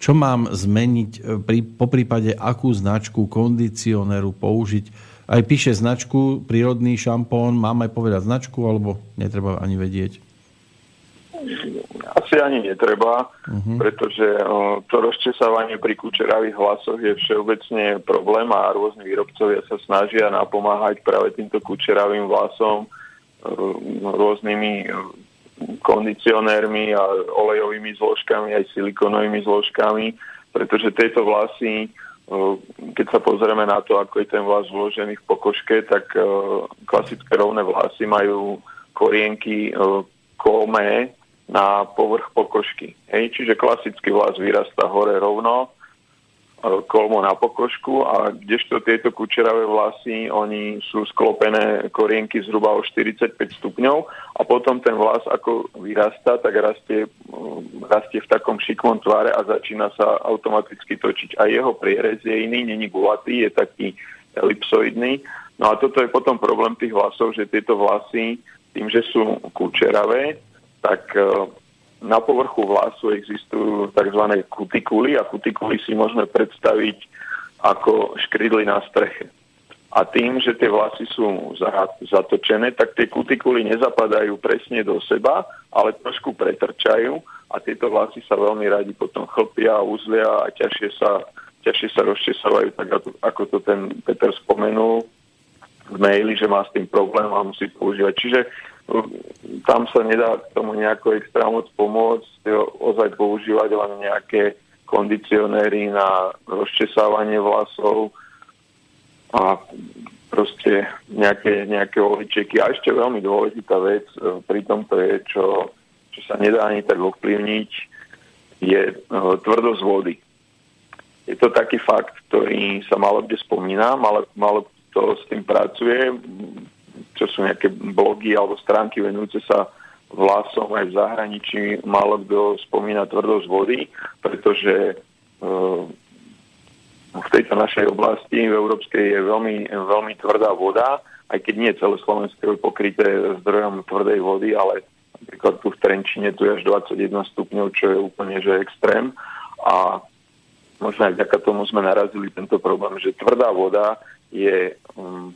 A: Čo mám zmeniť, pri, po prípade akú značku kondicionéru použiť? Aj píše značku, prírodný šampón, mám aj povedať značku, alebo netreba ani vedieť?
C: Asi ani netreba, uh-huh. pretože to rozčesávanie pri kučeravých hlasoch je všeobecne problém a rôzni výrobcovia sa snažia napomáhať práve týmto kučeravým vlasom rôznymi kondicionérmi a olejovými zložkami, aj silikonovými zložkami, pretože tieto vlasy keď sa pozrieme na to, ako je ten vlas vložený v pokožke, tak klasické rovné vlasy majú korienky kolmé na povrch pokožky. Hej? Čiže klasický vlas vyrastá hore rovno, kolmo na pokožku a kdežto tieto kučeravé vlasy, oni sú sklopené korienky zhruba o 45 stupňov a potom ten vlas ako vyrastá, tak rastie, rastie v takom šikmom tváre a začína sa automaticky točiť. A jeho prierez je iný, není gulatý, je taký elipsoidný. No a toto je potom problém tých vlasov, že tieto vlasy, tým, že sú kučeravé, tak na povrchu vlasu existujú tzv. kutikuly a kutikuly si môžeme predstaviť ako škrydly na streche. A tým, že tie vlasy sú zatočené, tak tie kutikuly nezapadajú presne do seba, ale trošku pretrčajú a tieto vlasy sa veľmi radi potom chlpia, uzlia a ťažšie sa, ťažšie sa rozčesávajú, tak ako, to ten Peter spomenul v maili, že má s tým problém a musí používať. Čiže tam sa nedá tomu nejako extra moc pomôcť, ozaj používať len nejaké kondicionéry na rozčesávanie vlasov a proste nejaké, nejaké oličeky. A ešte veľmi dôležitá vec e, pri tomto je, čo, čo sa nedá ani tak ovplyvniť, je e, tvrdosť vody. Je to taký fakt, ktorý sa malo kde spomína, ale malo to s tým pracuje, čo sú nejaké blogy alebo stránky venujúce sa vlasom aj v zahraničí. Málo kto spomína tvrdosť vody, pretože uh, v tejto našej oblasti, v európskej, je veľmi, veľmi tvrdá voda, aj keď nie celé Slovensko je pokryté zdrojom tvrdej vody, ale napríklad tu v Trenčine tu je až 21 stupňov, čo je úplne že extrém. A možno aj vďaka tomu sme narazili tento problém, že tvrdá voda je um,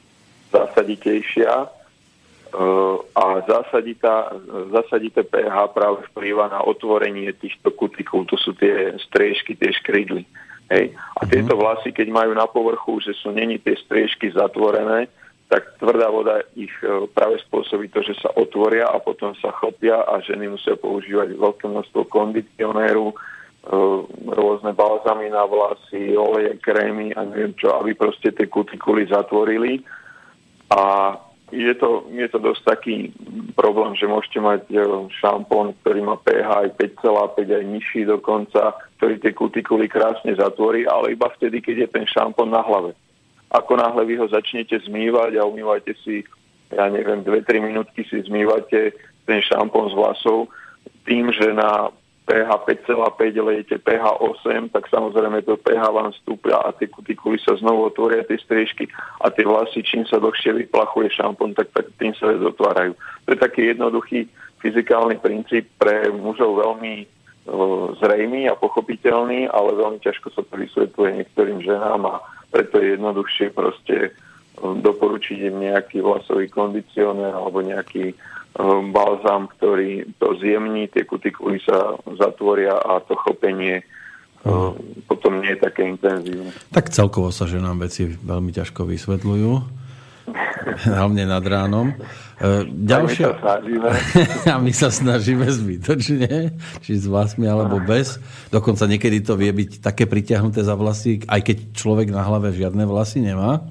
C: zásaditejšia uh, a zásaditá, zásadité pH práve vplýva na otvorenie týchto kutikov. To sú tie striežky, tie škrydly. Hej. A mhm. tieto vlasy, keď majú na povrchu, že sú není tie striežky zatvorené, tak tvrdá voda ich e, práve spôsobí to, že sa otvoria a potom sa chopia a ženy musia používať veľké množstvo kondicionéru, e, rôzne balzamy na vlasy, oleje, krémy a neviem čo, aby proste tie kutikuly zatvorili. A je to, je to dosť taký problém, že môžete mať e, šampón, ktorý má pH aj 5,5, aj nižší dokonca, ktorý tie kutikuly krásne zatvorí, ale iba vtedy, keď je ten šampón na hlave. Ako náhle vy ho začnete zmývať a umývate si, ja neviem, 2-3 minútky si zmývate ten šampón z vlasov, tým, že na pH 5,5 lejete pH 8, tak samozrejme to pH vám stúpia a tie kutikuly sa znovu otvoria, tie striežky a tie vlasy, čím sa dlhšie vyplachuje šampón, tak, tak tým sa otvárajú. To je taký jednoduchý fyzikálny princíp pre mužov veľmi o, zrejmý a pochopiteľný, ale veľmi ťažko sa to vysvetľuje niektorým ženám a preto je jednoduchšie proste doporučiť im nejaký vlasový kondicionér alebo nejaký balzám, ktorý to zjemní, tie kutikuly sa zatvoria a to chopenie uh, potom nie je také intenzívne.
A: Tak celkovo sa, že nám veci veľmi ťažko vysvetľujú. Hlavne nad ránom. Uh, ďalšia... A my sa snažíme. a my sa snažíme zbytočne, či s vlasmi alebo bez. Dokonca niekedy to vie byť také pritiahnuté za vlasy, aj keď človek na hlave žiadne vlasy nemá.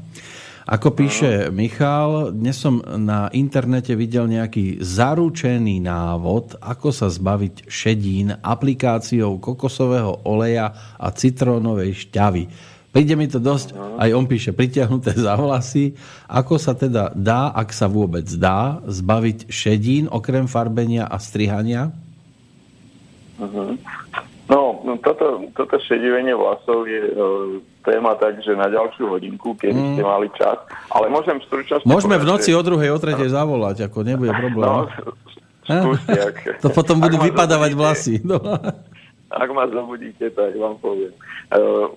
A: Ako píše Michal, dnes som na internete videl nejaký zaručený návod, ako sa zbaviť šedín aplikáciou kokosového oleja a citrónovej šťavy. Príde mi to dosť, aj on píše, pritiahnuté za vlasy. Ako sa teda dá, ak sa vôbec dá, zbaviť šedín okrem farbenia a strihania?
C: Uh-huh. No, no toto, toto šedivenie vlasov je uh, téma tak, že na ďalšiu hodinku, keď mm. ste mali čas. Ale môžem v stručnosti...
A: Môžeme povedať, v noci že... o druhej, o tretej no. zavolať, ako nebude problém. No, skúste, ak... to potom budú vypadávať vlasy. No.
C: Ak ma zobudíte, tak vám poviem. Uh,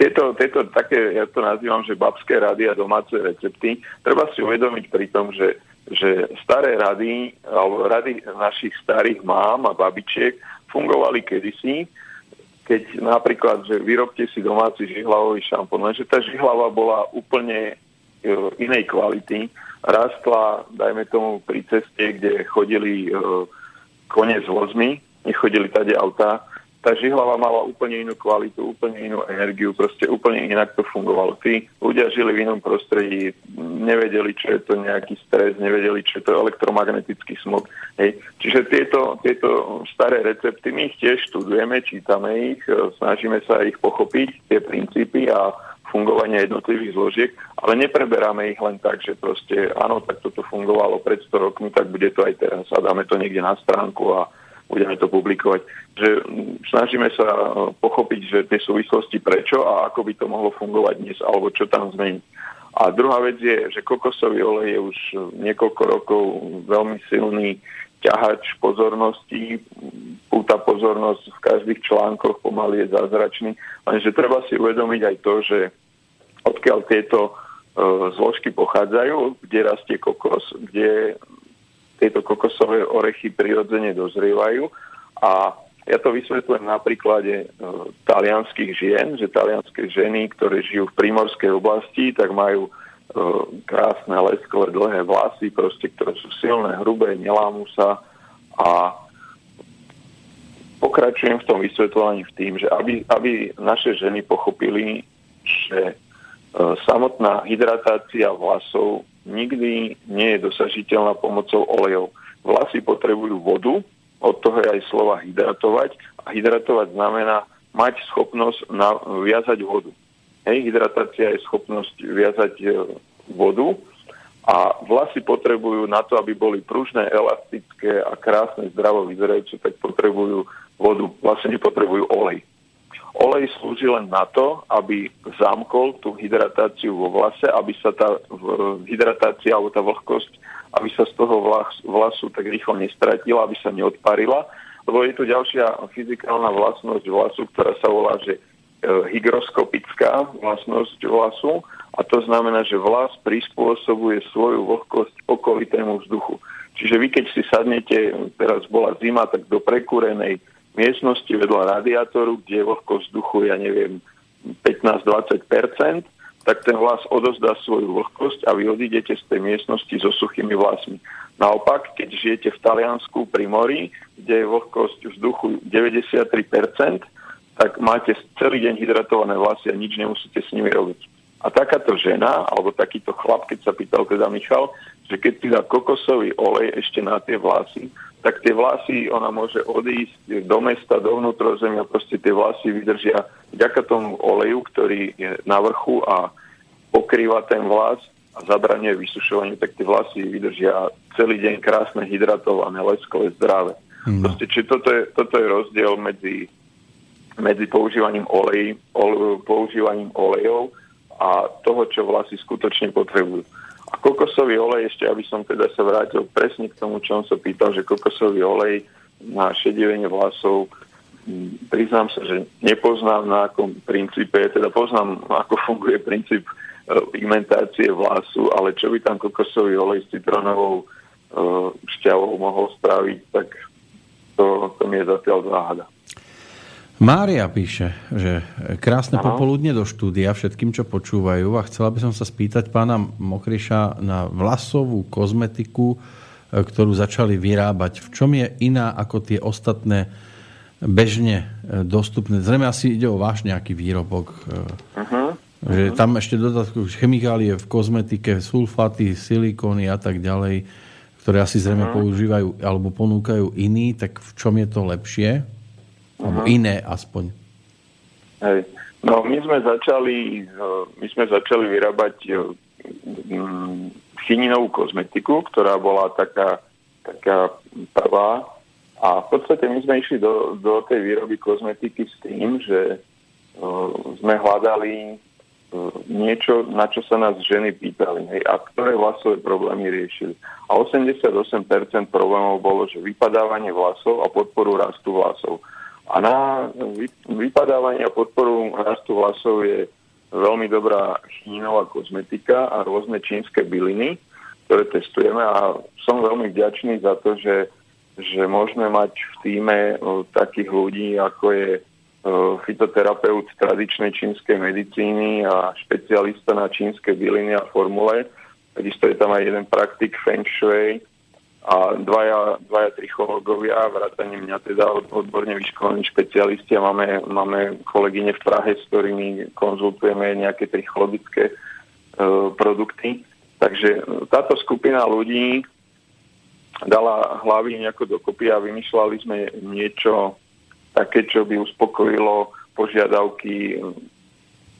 C: tieto, tieto také, ja to nazývam, že babské rady a domáce recepty, treba si uvedomiť pri tom, že, že staré rady, alebo rady našich starých mám a babičiek fungovali kedysi, keď napríklad, že vyrobte si domáci žihlavový šampón, lenže tá žihlava bola úplne e, inej kvality. Rastla, dajme tomu, pri ceste, kde chodili e, kone s vozmi, nechodili tady auta, tá žihlava mala úplne inú kvalitu, úplne inú energiu, proste úplne inak to fungovalo. Tí ľudia žili v inom prostredí, nevedeli, čo je to nejaký stres, nevedeli, čo je to elektromagnetický smog. Hej. Čiže tieto, tieto staré recepty, my ich tiež študujeme, čítame ich, e, snažíme sa ich pochopiť, tie princípy a fungovania jednotlivých zložiek, ale nepreberáme ich len tak, že proste áno, tak toto fungovalo pred 100 rokmi, tak bude to aj teraz a dáme to niekde na stránku a budeme to publikovať. Že snažíme sa e, pochopiť, že tie súvislosti prečo a ako by to mohlo fungovať dnes, alebo čo tam zmeniť. A druhá vec je, že kokosový olej je už niekoľko rokov veľmi silný ťahač pozornosti, púta pozornosť v každých článkoch, pomaly je zázračný, lenže treba si uvedomiť aj to, že odkiaľ tieto uh, zložky pochádzajú, kde rastie kokos, kde tieto kokosové orechy prirodzene dozrievajú. A ja to vysvetľujem na príklade e, talianských žien, že talianské ženy, ktoré žijú v prímorskej oblasti, tak majú e, krásne lesklé dlhé vlasy, proste, ktoré sú silné, hrubé, nelámu sa. A po pokračujem v tom vysvetľovaní v tým, že aby, aby naše ženy pochopili, že e, samotná hydratácia vlasov nikdy nie je dosažiteľná pomocou olejov. Vlasy potrebujú vodu, od toho je aj slova hydratovať a hydratovať znamená mať schopnosť viazať vodu. Hej, hydratácia je schopnosť viazať e, vodu a vlasy potrebujú na to, aby boli pružné, elastické a krásne, zdravo vyzerajúce, tak potrebujú vodu, vlastne nepotrebujú olej. Olej slúži len na to, aby zamkol tú hydratáciu vo vlase, aby sa tá hydratácia alebo tá vlhkosť, aby sa z toho vlas, vlasu tak rýchlo nestratila, aby sa neodparila. Lebo je tu ďalšia fyzikálna vlastnosť vlasu, ktorá sa volá, že e, hygroskopická vlastnosť vlasu a to znamená, že vlas prispôsobuje svoju vlhkosť okolitému vzduchu. Čiže vy keď si sadnete, teraz bola zima, tak do prekúrenej miestnosti vedľa radiátoru, kde je vlhkosť vzduchu, ja neviem, 15-20%, tak ten vlas odozdá svoju vlhkosť a vy odídete z tej miestnosti so suchými vlasmi. Naopak, keď žijete v Taliansku pri mori, kde je vlhkosť vzduchu 93%, tak máte celý deň hydratované vlasy a nič nemusíte s nimi robiť. A takáto žena, alebo takýto chlap, keď sa pýtal teda Michal, že keď si dá kokosový olej ešte na tie vlasy, tak tie vlasy ona môže odísť do mesta, do vnútrozemia, proste tie vlasy vydržia vďaka tomu oleju, ktorý je na vrchu a pokrýva ten vlas a zabraňuje vysušovanie, tak tie vlasy vydržia celý deň krásne, hydratované, leskové, zdravé. No. Proste, či toto je, toto je rozdiel medzi, medzi používaním olej, ol, používaním olejov a toho, čo vlasy skutočne potrebujú. Kokosový olej, ešte aby som teda sa vrátil presne k tomu, čo on sa pýtal, že kokosový olej na šedivenie vlasov, priznám sa, že nepoznám na akom princípe, teda poznám, ako funguje princíp e, pigmentácie vlasu, ale čo by tam kokosový olej s citronovou e, šťavou mohol spraviť, tak to, to mi je zatiaľ záhada.
A: Mária píše, že krásne popoludne do štúdia všetkým, čo počúvajú a chcela by som sa spýtať pána Mokriša na vlasovú kozmetiku, e, ktorú začali vyrábať. V čom je iná ako tie ostatné bežne e, dostupné? Zrejme asi ide o váš nejaký výrobok. Uh-huh. Že tam ešte dodatku chemikálie v kozmetike, sulfaty, silikóny a tak ďalej, ktoré asi zrejme uh-huh. používajú alebo ponúkajú iní, tak v čom je to lepšie? Alebo iné aspoň.
C: Hej. No my sme začali, my sme začali vyrábať chininovú kozmetiku, ktorá bola taká, taká prvá. A v podstate my sme išli do, do tej výroby kozmetiky s tým, že uh, sme hľadali uh, niečo, na čo sa nás ženy pýtali hej, a ktoré vlasové problémy riešili. A 88% problémov bolo, že vypadávanie vlasov a podporu rastu vlasov. A na vypadávanie a podporu rastu vlasov je veľmi dobrá chínová kozmetika a rôzne čínske byliny, ktoré testujeme a som veľmi vďačný za to, že, že môžeme mať v týme takých ľudí, ako je fitoterapeut tradičnej čínskej medicíny a špecialista na čínske byliny a formule. Takisto je tam aj jeden praktik Feng Shui, a dvaja, dvaja trichológovia, vrátane mňa teda odborne vyškolení špecialisti a máme, máme kolegyne v Prahe, s ktorými konzultujeme nejaké trichologické e, produkty. Takže e, táto skupina ľudí dala hlavy nejako dokopy a vymýšľali sme niečo také, čo by uspokojilo požiadavky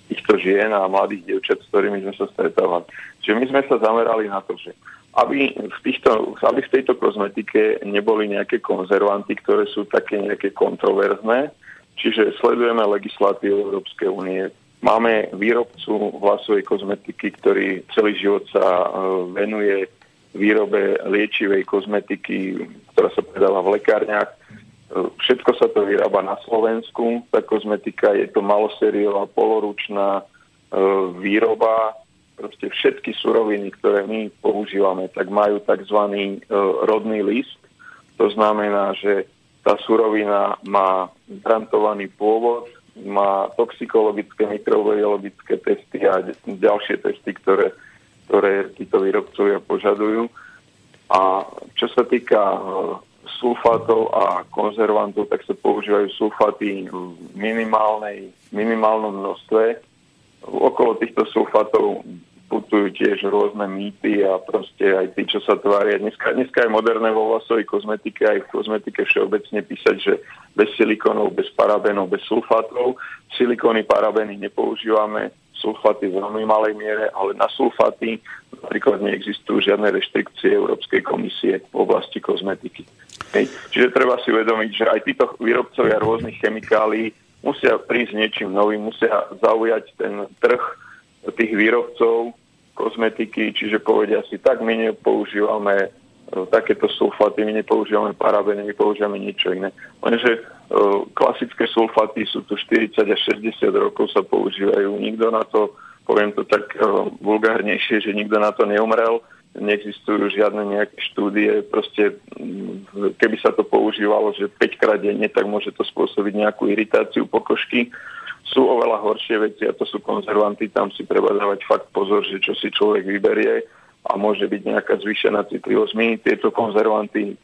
C: týchto žien a mladých dievčat, s ktorými sme sa stretávali. Čiže my sme sa zamerali na to, že aby v, týchto, aby v tejto kozmetike neboli nejaké konzervanty, ktoré sú také nejaké kontroverzné. Čiže sledujeme legislatívu Európskej únie. Máme výrobcu vlasovej kozmetiky, ktorý celý život sa e, venuje výrobe liečivej kozmetiky, ktorá sa predáva v lekárniach. E, všetko sa to vyrába na Slovensku. Tá kozmetika je to malosériová, poloručná e, výroba proste všetky suroviny, ktoré my používame, tak majú tzv. E, rodný list. To znamená, že tá surovina má garantovaný pôvod, má toxikologické, mikrobiologické testy a ďalšie testy, ktoré, ktoré títo výrobcovia požadujú. A čo sa týka e, sulfátov a konzervantov, tak sa používajú sulfáty v minimálnej, minimálnom množstve. Okolo týchto sulfátov putujú tiež rôzne mýty a proste aj tí, čo sa tvária. Dneska, dneska je moderné vo vlasovej kozmetike, aj v kozmetike všeobecne písať, že bez silikónov, bez parabénov, bez sulfátov. Silikóny, parabény nepoužívame, sulfáty v veľmi malej miere, ale na sulfáty napríklad neexistujú žiadne reštrikcie Európskej komisie v oblasti kozmetiky. Hej. Čiže treba si uvedomiť, že aj títo výrobcovia rôznych chemikálií musia prísť niečím novým, musia zaujať ten trh tých výrobcov kozmetiky, čiže povedia si, tak my nepoužívame e, takéto sulfaty, my nepoužívame parabény, my používame niečo iné. Lenže e, klasické sulfaty sú tu 40 až 60 rokov sa používajú. Nikto na to, poviem to tak e, vulgárnejšie, že nikto na to neumrel neexistujú žiadne nejaké štúdie. Proste keby sa to používalo, že 5 krát denne, tak môže to spôsobiť nejakú iritáciu pokožky. Sú oveľa horšie veci a to sú konzervanty. Tam si treba dávať fakt pozor, že čo si človek vyberie a môže byť nejaká zvýšená citlivosť. My tieto konzervanty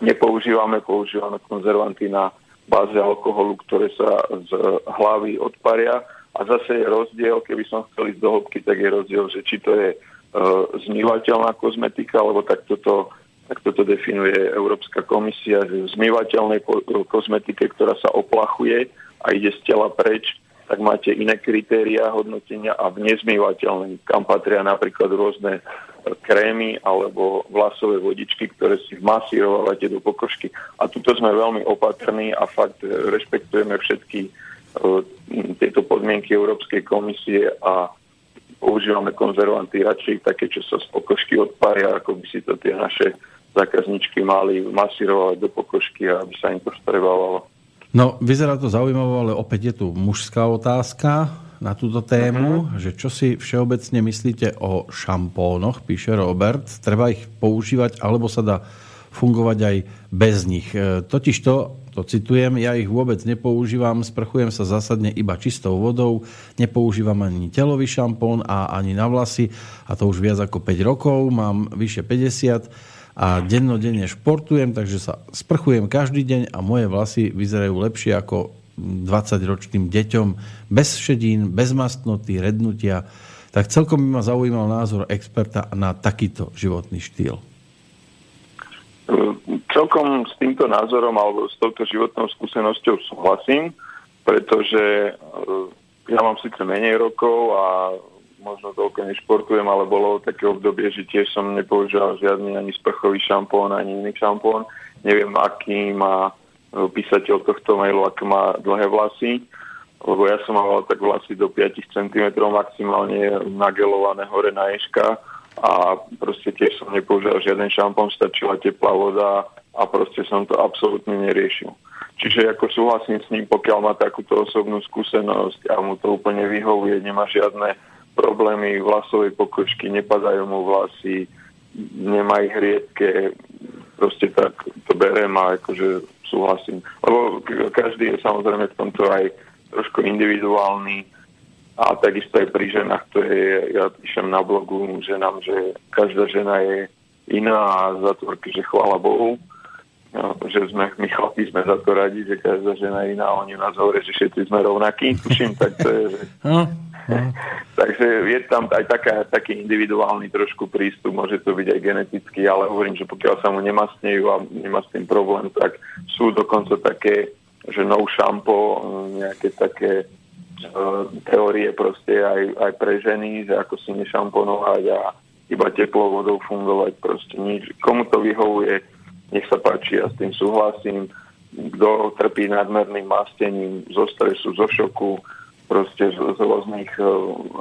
C: nepoužívame, používame konzervanty na báze alkoholu, ktoré sa z hlavy odparia. A zase je rozdiel, keby som chcel ísť do hĺbky, tak je rozdiel, že či to je uh, zmývateľná kozmetika, alebo takto to, takto to definuje Európska komisia, že v zmývateľnej kozmetike, ktorá sa oplachuje, a ide z tela preč, tak máte iné kritéria hodnotenia a v nezmývateľnej, kam patria napríklad rôzne e, krémy alebo vlasové vodičky, ktoré si vmasírovávate do pokožky. A tuto sme veľmi opatrní a fakt e, rešpektujeme všetky uh, tieto podmienky Európskej komisie a používame konzervanty radšej také, čo sa z pokožky odpária, ako by si to tie naše zákazničky mali masírovať do pokožky, aby sa im to strebávalo.
A: No, vyzerá to zaujímavé, ale opäť je tu mužská otázka na túto tému, uh-huh. že čo si všeobecne myslíte o šampónoch, píše Robert. Treba ich používať, alebo sa dá fungovať aj bez nich. E, totiž to, to citujem, ja ich vôbec nepoužívam, sprchujem sa zásadne iba čistou vodou, nepoužívam ani telový šampón a ani na vlasy, a to už viac ako 5 rokov, mám vyše 50 a dennodenne športujem, takže sa sprchujem každý deň a moje vlasy vyzerajú lepšie ako 20-ročným deťom, bez šedín, bez mastnoty, rednutia. Tak celkom by ma zaujímal názor experta na takýto životný štýl.
C: Celkom s týmto názorom alebo s touto životnou skúsenosťou súhlasím, pretože eh, ja mám síce menej rokov a možno toľko nešportujem, ale bolo také obdobie, že tiež som nepoužíval žiadny ani sprchový šampón, ani iný šampón. Neviem, aký má e, písateľ tohto mailu, aké má dlhé vlasy, lebo ja som mal tak vlasy do 5 cm maximálne nagelované hore na ješka a proste tiež som nepoužíval žiaden šampón, stačila teplá voda a proste som to absolútne neriešil. Čiže ako súhlasím s ním, pokiaľ má takúto osobnú skúsenosť a mu to úplne vyhovuje, nemá žiadne problémy vlasovej pokožky, nepadajú mu vlasy, nemá ich riedke, proste tak to berem a akože súhlasím. Lebo každý je samozrejme v tomto aj trošku individuálny a takisto aj pri ženách, to je, ja píšem na blogu ženám, že každá žena je iná a zatvorky, že chvála Bohu, no, že sme, my chlapí sme za to radi, že každá žena iná oni nás hovoria, že všetci sme rovnakí, tuším, tak to je, že... No. Takže je tam aj taká, taký individuálny trošku prístup, môže to byť aj genetický, ale hovorím, že pokiaľ sa mu nemastnejú a nemá s tým problém, tak sú dokonca také, že no šampo, nejaké také uh, teórie proste aj, aj pre ženy, že ako si nešamponovať a iba teplou vodou fungovať, proste nič. Komu to vyhovuje, nech sa páči, ja s tým súhlasím. Kto trpí nadmerným mastením zo stresu, zo šoku, proste z, z rôznych uh,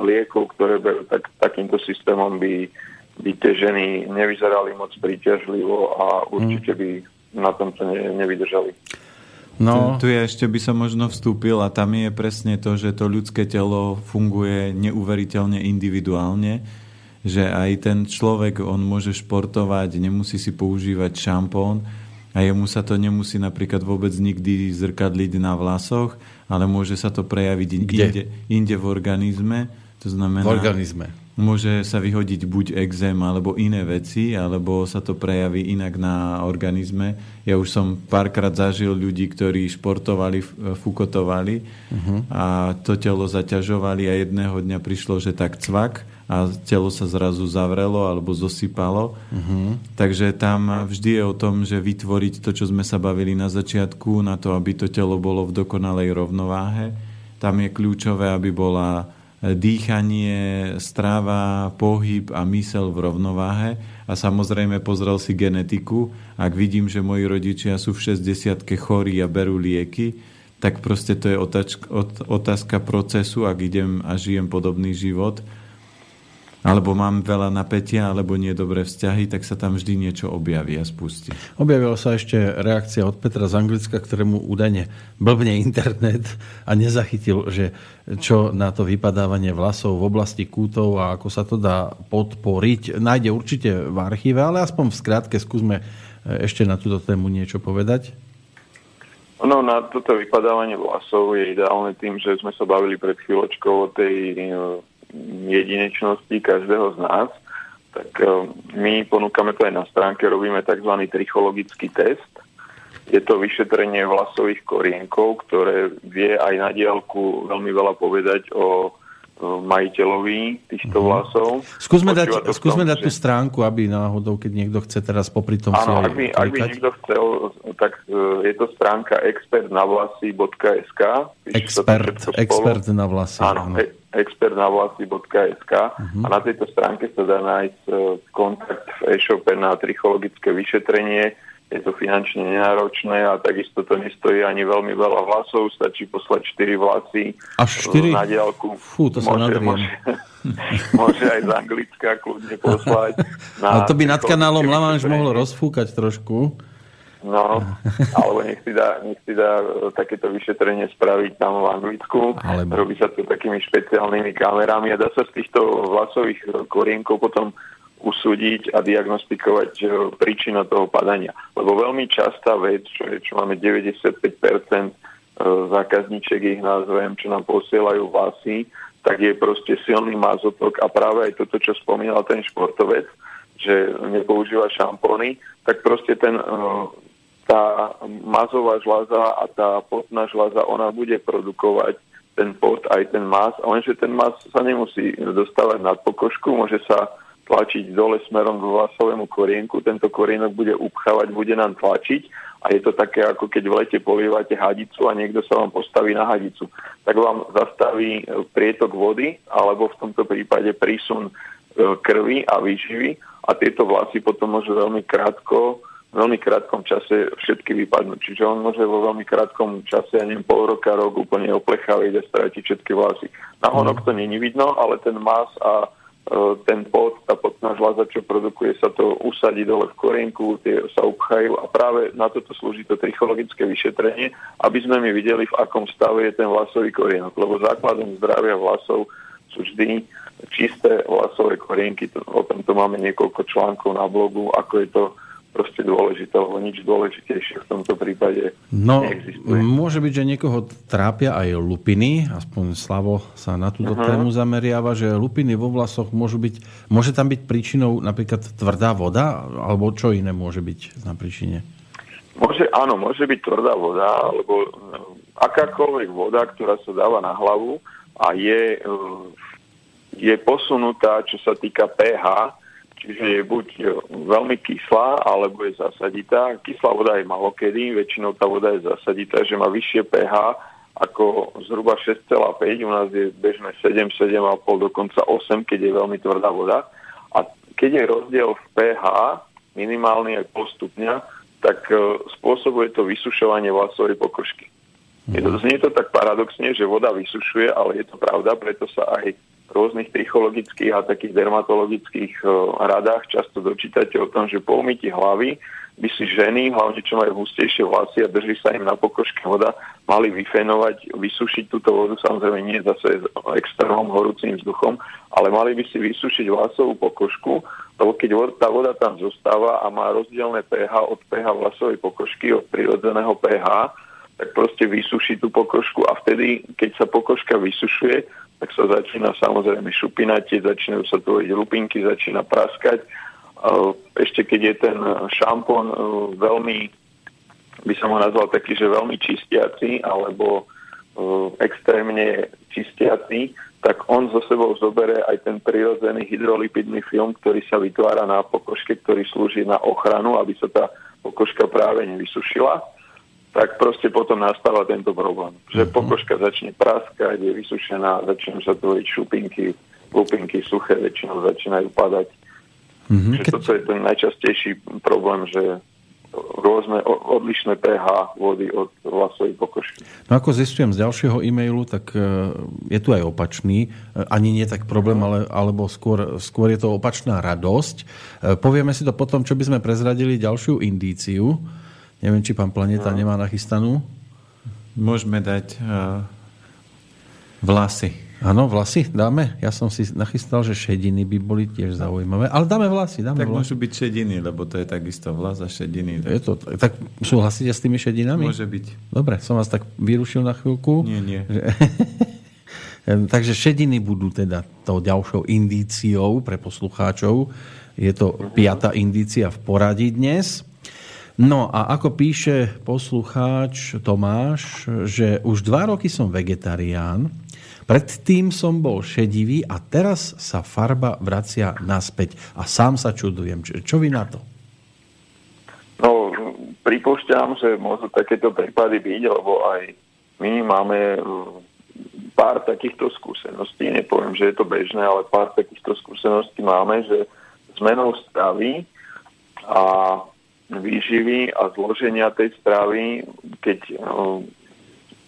C: liekov, ktoré berú, tak takýmto systémom by, by tie ženy nevyzerali moc príťažlivo a určite by na tomto ne, nevydržali.
B: No. Tu, je ešte by som možno vstúpil a tam je presne to, že to ľudské telo funguje neuveriteľne individuálne, že aj ten človek, on môže športovať, nemusí si používať šampón a jemu sa to nemusí napríklad vôbec nikdy zrkadliť na vlasoch, ale môže sa to prejaviť inde, inde v organizme. To znamená,
A: v organizme.
B: Môže sa vyhodiť buď exém alebo iné veci, alebo sa to prejaví inak na organizme. Ja už som párkrát zažil ľudí, ktorí športovali, fukotovali uh-huh. a to telo zaťažovali a jedného dňa prišlo, že tak cvak a telo sa zrazu zavrelo alebo zosypalo. Uh-huh. Takže tam vždy je o tom, že vytvoriť to, čo sme sa bavili na začiatku, na to, aby to telo bolo v dokonalej rovnováhe. Tam je kľúčové, aby bola dýchanie, strava, pohyb a mysel v rovnováhe a samozrejme pozrel si genetiku. Ak vidím, že moji rodičia sú v 60 chorí a berú lieky, tak proste to je otázka procesu, ak idem a žijem podobný život, alebo mám veľa napätia, alebo nie dobré vzťahy, tak sa tam vždy niečo objaví a spustí.
A: Objavila sa ešte reakcia od Petra z Anglicka, ktorému údajne blbne internet a nezachytil, že čo na to vypadávanie vlasov v oblasti kútov a ako sa to dá podporiť. Nájde určite v archíve, ale aspoň v skrátke skúsme ešte na túto tému niečo povedať.
C: No, na toto vypadávanie vlasov je ideálne tým, že sme sa bavili pred chvíľočkou o tej jedinečnosti každého z nás, tak eh, my ponúkame to aj na stránke, robíme tzv. trichologický test. Je to vyšetrenie vlasových korienkov, ktoré vie aj na diálku veľmi veľa povedať o majiteľovi týchto mhm. vlasov.
A: Skúsme dať, skúsme tom, dať tú stránku, aby náhodou, keď niekto chce teraz popri tom
C: áno, ak by, ak by niekto chcel, tak eh, je to stránka expertnavlasy.sk
A: Expert, expert na vlasy.
C: Áno, áno. E- expertnavlasy.sk uh-huh. a na tejto stránke sa dá nájsť e, kontakt v e-shope na trichologické vyšetrenie. Je to finančne nenáročné a takisto to nestojí ani veľmi veľa vlasov, stačí poslať 4 vlasy
A: Až 4?
C: na diálku.
A: Fú, to sa môže,
C: môže, môže aj z Anglicka kľudne poslať.
A: Na Ale to by nad kanálom Lamanš mohlo rozfúkať trošku.
C: No, alebo nech si, dá, nech si dá e, takéto vyšetrenie spraviť tam v Anglicku. Alebo... Robí sa to takými špeciálnymi kamerami a dá sa z týchto vlasových korienkov potom usúdiť a diagnostikovať e, príčinu toho padania. Lebo veľmi častá vec, čo, je, čo máme 95% e, zákazníček, ich názvem, čo nám posielajú vlasy, tak je proste silný mazotok a práve aj toto, čo spomínal ten športovec, že nepoužíva šampóny, tak proste ten tá mazová žľaza a tá potná žľaza, ona bude produkovať ten pot aj ten mas, lenže ten mas sa nemusí dostávať nad pokožku, môže sa tlačiť dole smerom k vlasovému korienku, tento korienok bude upchávať, bude nám tlačiť a je to také, ako keď v lete polievate hadicu a niekto sa vám postaví na hadicu. Tak vám zastaví prietok vody alebo v tomto prípade prísun e, krvi a výživy a tieto vlasy potom môžu veľmi krátko veľmi krátkom čase všetky vypadnú. Čiže on môže vo veľmi krátkom čase, ja neviem, pol roka, rok úplne oplechaviť a stratiť všetky vlasy. Na honok to není vidno, ale ten mas a e, ten pot, tá potná žľaza, čo produkuje, sa to usadí dole v korienku, tie sa upchajú a práve na toto slúži to trichologické vyšetrenie, aby sme mi videli, v akom stave je ten vlasový korienok. Lebo základom zdravia vlasov sú vždy čisté vlasové korienky. O tomto máme niekoľko článkov na blogu, ako je to proste dôležité, lebo nič dôležitejšie v tomto prípade
A: no, neexistuje. Môže byť, že niekoho trápia aj lupiny, aspoň Slavo sa na túto uh-huh. tému zameriava, že lupiny vo vlasoch môžu byť, môže tam byť príčinou napríklad tvrdá voda, alebo čo iné môže byť na príčine?
C: Môže, áno, môže byť tvrdá voda, alebo akákoľvek voda, ktorá sa dáva na hlavu a je, je posunutá, čo sa týka pH, Čiže je buď veľmi kyslá, alebo je zasaditá. Kyslá voda je malokedy, väčšinou tá voda je zasaditá, že má vyššie pH ako zhruba 6,5, u nás je bežné 7, 7,5, dokonca 8, keď je veľmi tvrdá voda. A keď je rozdiel v pH, minimálny aj pol stupňa, tak e, spôsobuje to vysušovanie vlasovej pokožky. Je to, znie to tak paradoxne, že voda vysušuje, ale je to pravda, preto sa aj rôznych trichologických a takých dermatologických e, radách často dočítate o tom, že po umyti hlavy by si ženy, hlavne čo majú hustejšie vlasy a drží sa im na pokožke voda, mali vyfenovať, vysušiť túto vodu, samozrejme nie zase externom horúcim vzduchom, ale mali by si vysušiť vlasovú pokožku, lebo keď tá voda tam zostáva a má rozdielne pH od pH vlasovej pokožky, od prirodzeného pH, tak proste vysuší tú pokožku a vtedy, keď sa pokožka vysušuje, tak sa začína samozrejme šupinať, začínajú sa tvoriť lupinky, začína praskať. Ešte keď je ten šampón veľmi, by som ho nazval taký, že veľmi čistiaci alebo extrémne čistiaci, tak on zo sebou zobere aj ten prirodzený hydrolipidný film, ktorý sa vytvára na pokožke, ktorý slúži na ochranu, aby sa tá pokožka práve nevysušila tak proste potom nastáva tento problém. Že uh-huh. pokožka začne praskať, je vysušená, začnú sa tvoriť šupinky, lupinky suché, väčšinou začínajú padať. Uh-huh. Že toto je ten najčastejší problém, že rôzne odlišné pH vody od vlasovej pokožky.
A: No ako zistujem z ďalšieho e-mailu, tak e, je tu aj opačný, e, ani nie tak problém, ale, alebo skôr, skôr je to opačná radosť. E, povieme si to potom, čo by sme prezradili ďalšiu indíciu. Neviem, či pán Planeta no. nemá nachystanú.
B: Môžeme dať uh, vlasy.
A: Áno, vlasy dáme. Ja som si nachystal, že šediny by boli tiež zaujímavé. Ale dáme vlasy. Dáme
B: tak
A: vlasy.
B: môžu byť šediny, lebo to je takisto vlas a šediny.
A: Je to, tak súhlasíte s tými šedinami?
B: Môže byť.
A: Dobre, som vás tak vyrušil na chvíľku.
B: Nie, nie. Že...
A: Takže šediny budú teda tou ďalšou indíciou pre poslucháčov. Je to piata indícia v poradí dnes. No a ako píše poslucháč Tomáš, že už dva roky som vegetarián, predtým som bol šedivý a teraz sa farba vracia naspäť a sám sa čudujem. Čo vy na to?
C: No, pripúšťam, že môžu takéto prípady byť, lebo aj my máme mm, pár takýchto skúseností, nepoviem, že je to bežné, ale pár takýchto skúseností máme, že zmenou stravy a výživy a zloženia tej stravy, keď, eh,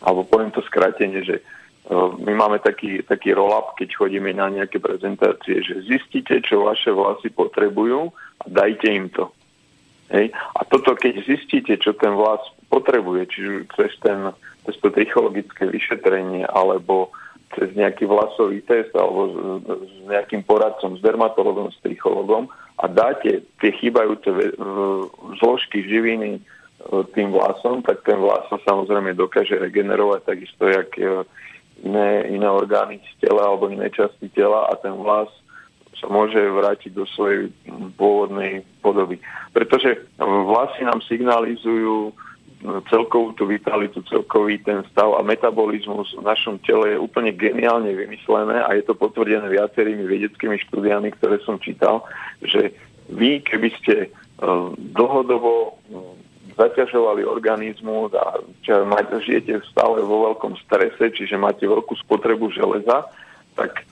C: alebo poviem to skratenie, že eh, my máme taký, taký roll-up, keď chodíme na nejaké prezentácie, že zistite, čo vaše vlasy potrebujú a dajte im to. Hej. A toto, keď zistíte, čo ten vlas potrebuje, čiže cez, ten, cez to trichologické vyšetrenie alebo cez nejaký vlasový test alebo s, s nejakým poradcom, s dermatologom, s trichologom, a dáte tie chýbajúce zložky živiny e, tým vlasom, tak ten vlas sa samozrejme dokáže regenerovať takisto, jak e, iné, iné orgány z tela alebo iné časti tela a ten vlas sa môže vrátiť do svojej pôvodnej podoby. Pretože vlasy nám signalizujú celkovú tú vitalitu, celkový ten stav a metabolizmus v našom tele je úplne geniálne vymyslené a je to potvrdené viacerými vedeckými štúdiami, ktoré som čítal, že vy, keby ste e, dlhodobo e, zaťažovali organizmus a žijete stále vo veľkom strese, čiže máte veľkú spotrebu železa, tak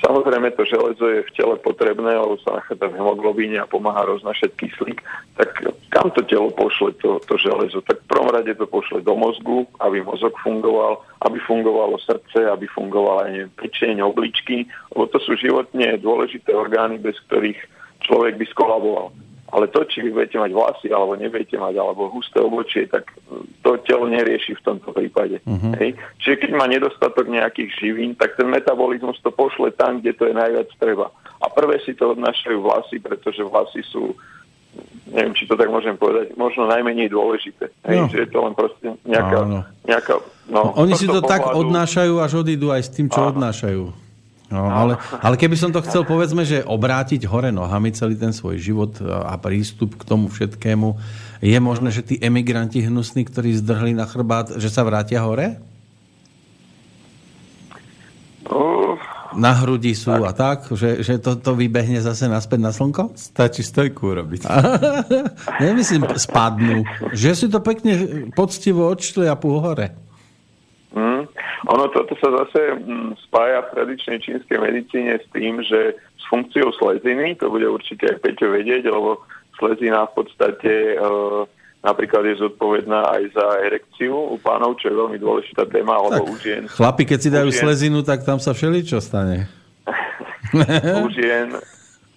C: Samozrejme, to železo je v tele potrebné, lebo sa nachádza v hemoglobíne a pomáha roznašať kyslík. Tak kam to telo pošle to, to železo? Tak v prvom rade to pošle do mozgu, aby mozog fungoval, aby fungovalo srdce, aby fungovala aj pečeň, obličky, lebo to sú životne dôležité orgány, bez ktorých človek by skolaboval. Ale to, či vy budete mať vlasy, alebo nebudete mať, alebo husté obočie, tak to telo nerieši v tomto prípade. Uh-huh. Hej. Čiže keď má nedostatok nejakých živín, tak ten metabolizmus to pošle tam, kde to je najviac treba. A prvé si to odnášajú vlasy, pretože vlasy sú neviem, či to tak môžem povedať, možno najmenej dôležité. Hej, no. že je to len proste nejaká... no. nejaká
A: no, Oni si to pohľadu... tak odnášajú, až odídu aj s tým, čo Áno. odnášajú. No, ale, ale keby som to chcel, povedzme, že obrátiť hore nohami celý ten svoj život a prístup k tomu všetkému, je možné, že tí emigranti hnusní, ktorí zdrhli na chrbát, že sa vrátia hore? na hrudi sú tak. a tak, že, že to, to vybehne zase naspäť na slnko?
B: Stačí stojku urobiť.
A: Nemyslím, spadnú. Že si to pekne poctivo odšli a hore.
C: Mm. Ono toto sa zase mm, spája v tradičnej čínskej medicíne s tým, že s funkciou sleziny, to bude určite aj Peťo vedieť, lebo slezina v podstate e, napríklad je zodpovedná aj za erekciu u pánov, čo je veľmi dôležitá téma, alebo
A: tak, u žien. Chlapi, keď si dajú žien, slezinu, tak tam sa všeličo stane.
C: u žien,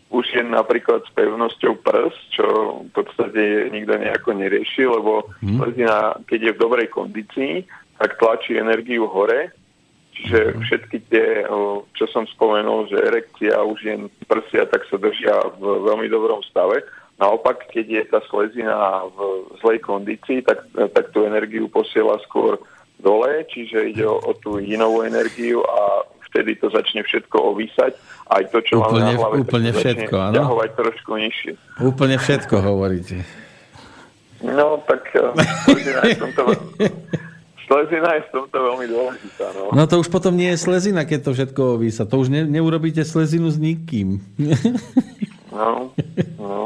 C: u žien napríklad s pevnosťou prs, čo v podstate nikto nejako nerieši, lebo hmm. slezina, keď je v dobrej kondícii, tak tlačí energiu hore. Čiže mhm. všetky tie, čo som spomenul, že erekcia už jen prsia, tak sa držia v veľmi dobrom stave. Naopak, keď je tá slezina v zlej kondícii, tak, tak tú energiu posiela skôr dole, čiže ide o, o tú inovú energiu a vtedy to začne všetko ovísať. Aj to, čo
A: úplne,
C: máme na hlave,
A: úplne
C: tak
A: všetko, áno?
C: ťahovať trošku nižšie.
A: Úplne všetko hovoríte.
C: No, tak eh, je tomto, slezina je v tomto veľmi dôležitá. No.
A: No to už potom nie je slezina, keď to všetko ovísa. To už ne, neurobíte slezinu s nikým.
C: No, no.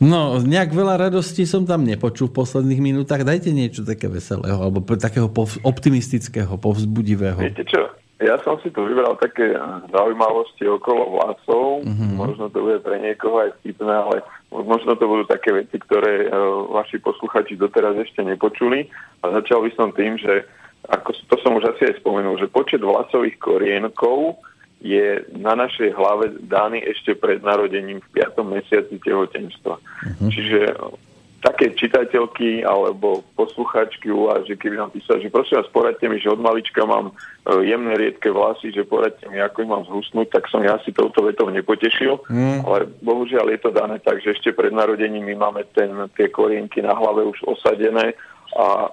A: No, nejak veľa radosti som tam nepočul v posledných minútach. Dajte niečo také veselého, alebo takého pov- optimistického, povzbudivého.
C: Viete čo? Ja som si tu vybral také zaujímavosti okolo vlasov. Mm-hmm. Možno to bude pre niekoho aj vtipné, ale možno to budú také veci, ktoré uh, vaši posluchači doteraz ešte nepočuli. A začal by som tým, že ako to som už asi aj spomenul, že počet vlasových korienkov je na našej hlave daný ešte pred narodením v 5. mesiaci tehotenstva. Uh-huh. Čiže také čitateľky alebo posluchačky u vás, že keby nám písali, že prosím vás, poradte mi, že od malička mám e, jemné riedke vlasy, že poradte mi, ako ich mám zhusnúť, tak som ja si touto vetou nepotešil. Mm. Ale bohužiaľ je to dané tak, že ešte pred narodením my máme ten, tie korienky na hlave už osadené a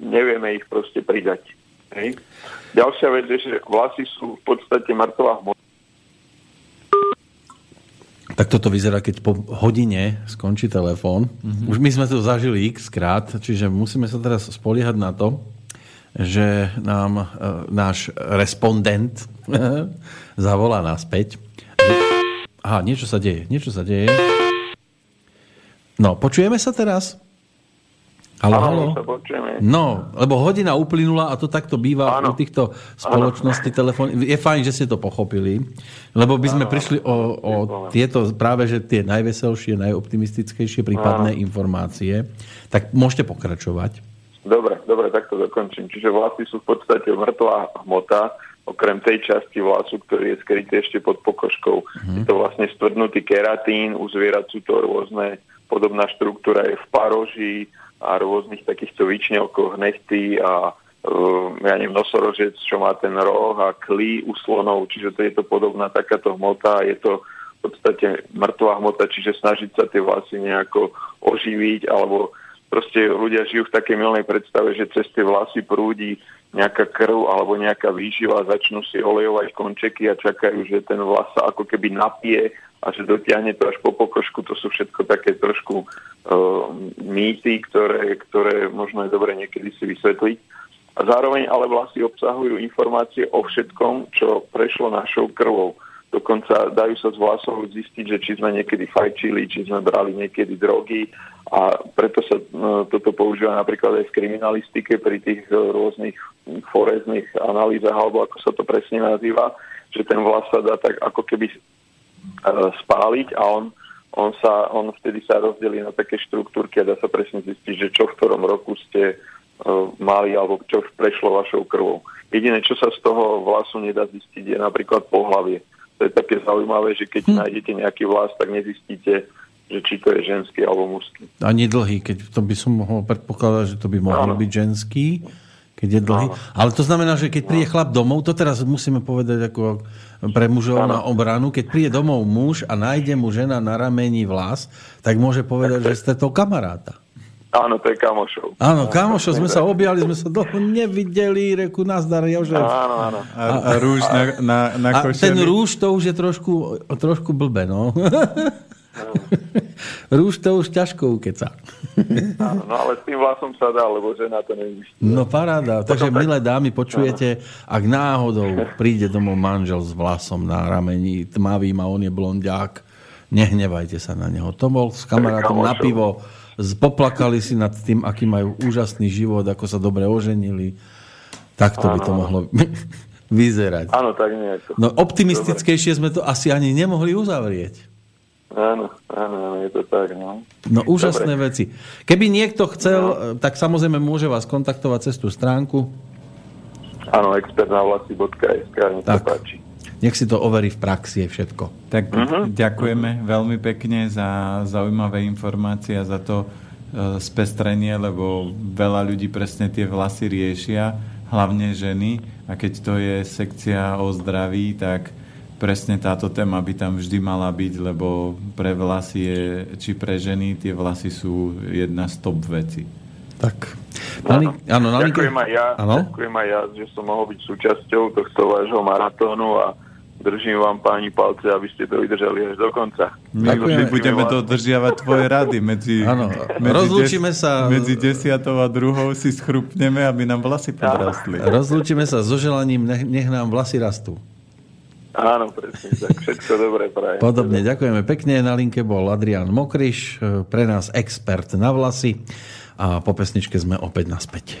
C: nevieme ich proste pridať. Hej. Ďalšia vec je, že vlasy sú v podstate mŕtvá hmota.
A: Tak toto vyzerá, keď po hodine skončí telefón. Mm-hmm. Už my sme to zažili x krát, čiže musíme sa teraz spoliehať na to, že nám e, náš respondent zavolá naspäť. Aha, niečo sa deje, niečo sa deje. No, počujeme sa teraz? Halo, halo. No, lebo hodina uplynula a to takto býva ano. u týchto spoločností telefón. Je fajn, že ste to pochopili, lebo by sme ano. prišli o, o tieto práve, že tie najveselšie, najoptimistickejšie prípadné ano. informácie. Tak môžete pokračovať.
C: Dobre, dobre, tak to dokončím. Čiže vlasy sú v podstate mŕtvá hmota, okrem tej časti vlasu, ktorý je skrytý ešte pod pokožkou. Hmm. Je to vlastne stvrdnutý keratín, u zvierat sú to rôzne, podobná štruktúra je v paroži, a rôznych takýchto vyčňovkoch nechty a uh, ja neviem, nosorožec, čo má ten roh a klí u slonov, čiže to je to podobná takáto hmota, je to v podstate mŕtvá hmota, čiže snažiť sa tie vlasy nejako oživiť, alebo proste ľudia žijú v takej milnej predstave, že cez tie vlasy prúdi nejaká krv alebo nejaká výživa, začnú si olejovať končeky a čakajú, že ten vlas sa ako keby napije a že dotiahne to až po pokožku, to sú všetko také trošku uh, mýty, ktoré, ktoré možno je dobre niekedy si vysvetliť. A zároveň ale vlasy obsahujú informácie o všetkom, čo prešlo našou krvou. Dokonca dajú sa z vlasov zistiť, že či sme niekedy fajčili, či sme brali niekedy drogy a preto sa uh, toto používa napríklad aj v kriminalistike pri tých uh, rôznych forezných analýzach, alebo ako sa to presne nazýva, že ten vlas sa dá tak ako keby E, spáliť a on, on, sa, on vtedy sa rozdelí na také štruktúrky a dá sa presne zistiť, že čo v ktorom roku ste uh, mali alebo čo prešlo vašou krvou. Jediné, čo sa z toho vlasu nedá zistiť, je napríklad pohlavie. To je také zaujímavé, že keď hm. nájdete nejaký vlas, tak nezistíte, že či to je ženský alebo mužský.
A: Ani dlhý, keď to by som mohol predpokladať, že to by mohol byť ženský keď je dlhý. No. Ale to znamená, že keď príde chlap domov, to teraz musíme povedať ako pre mužov na obranu, keď príde domov muž a nájde mu žena na rameni vlas, tak môže povedať, že ste to kamaráta.
C: Áno, to je kamošov.
A: Áno, kamošov, sme sa objali, sme sa dlho nevideli, reku nazdar, Jožef.
C: Áno, áno.
B: A, a rúž na, na, na
A: A ten rúž to už je trošku, trošku blbe, no. Rúž to už ťažko ukeca.
C: Áno, no ale s tým vlasom sa dá, lebo žena to nevyští.
A: No paráda. Takže, tak... milé dámy, počujete, ak náhodou príde domov manžel s vlasom na rameni tmavým a on je blondiák, nehnevajte sa na neho. To bol s kamarátom na pivo, poplakali si nad tým, aký majú úžasný život, ako sa dobre oženili. Takto by to mohlo vyzerať.
C: Áno, tak nejako.
A: No optimistickejšie sme to asi ani nemohli uzavrieť.
C: Áno, áno, áno, je to tak. No,
A: no úžasné Dobre. veci. Keby niekto chcel, no. tak samozrejme môže vás kontaktovať cez tú stránku.
C: Áno, expertnavlasy.sk, nech tak. sa páči.
A: Nech si to overí v praxi, je všetko.
B: Tak uh-huh. ďakujeme veľmi pekne za zaujímavé informácie a za to uh, spestrenie, lebo veľa ľudí presne tie vlasy riešia, hlavne ženy. A keď to je sekcia o zdraví, tak presne táto téma by tam vždy mala byť, lebo pre vlasy je, či pre ženy tie vlasy sú jedna z top veci.
A: Tak.
C: Áno, áno, ďakujem, aj ja, áno? ďakujem aj ja, že som mohol byť súčasťou tohto vášho maratónu a držím vám páni palce, aby ste to vydržali až do konca.
B: My, my budeme dodržiavať tvoje rady. Medzi,
A: ano, medzi rozlúčime des, sa...
B: Medzi desiatou a druhou si schrupneme, aby nám vlasy podrastli.
A: Rozlúčime sa so želaním, nech, nech nám vlasy rastú.
C: Áno, presne, tak všetko dobré prajem.
A: Podobne, ďakujeme pekne. Na linke bol Adrián Mokriš, pre nás expert na vlasy a po pesničke sme opäť naspäť.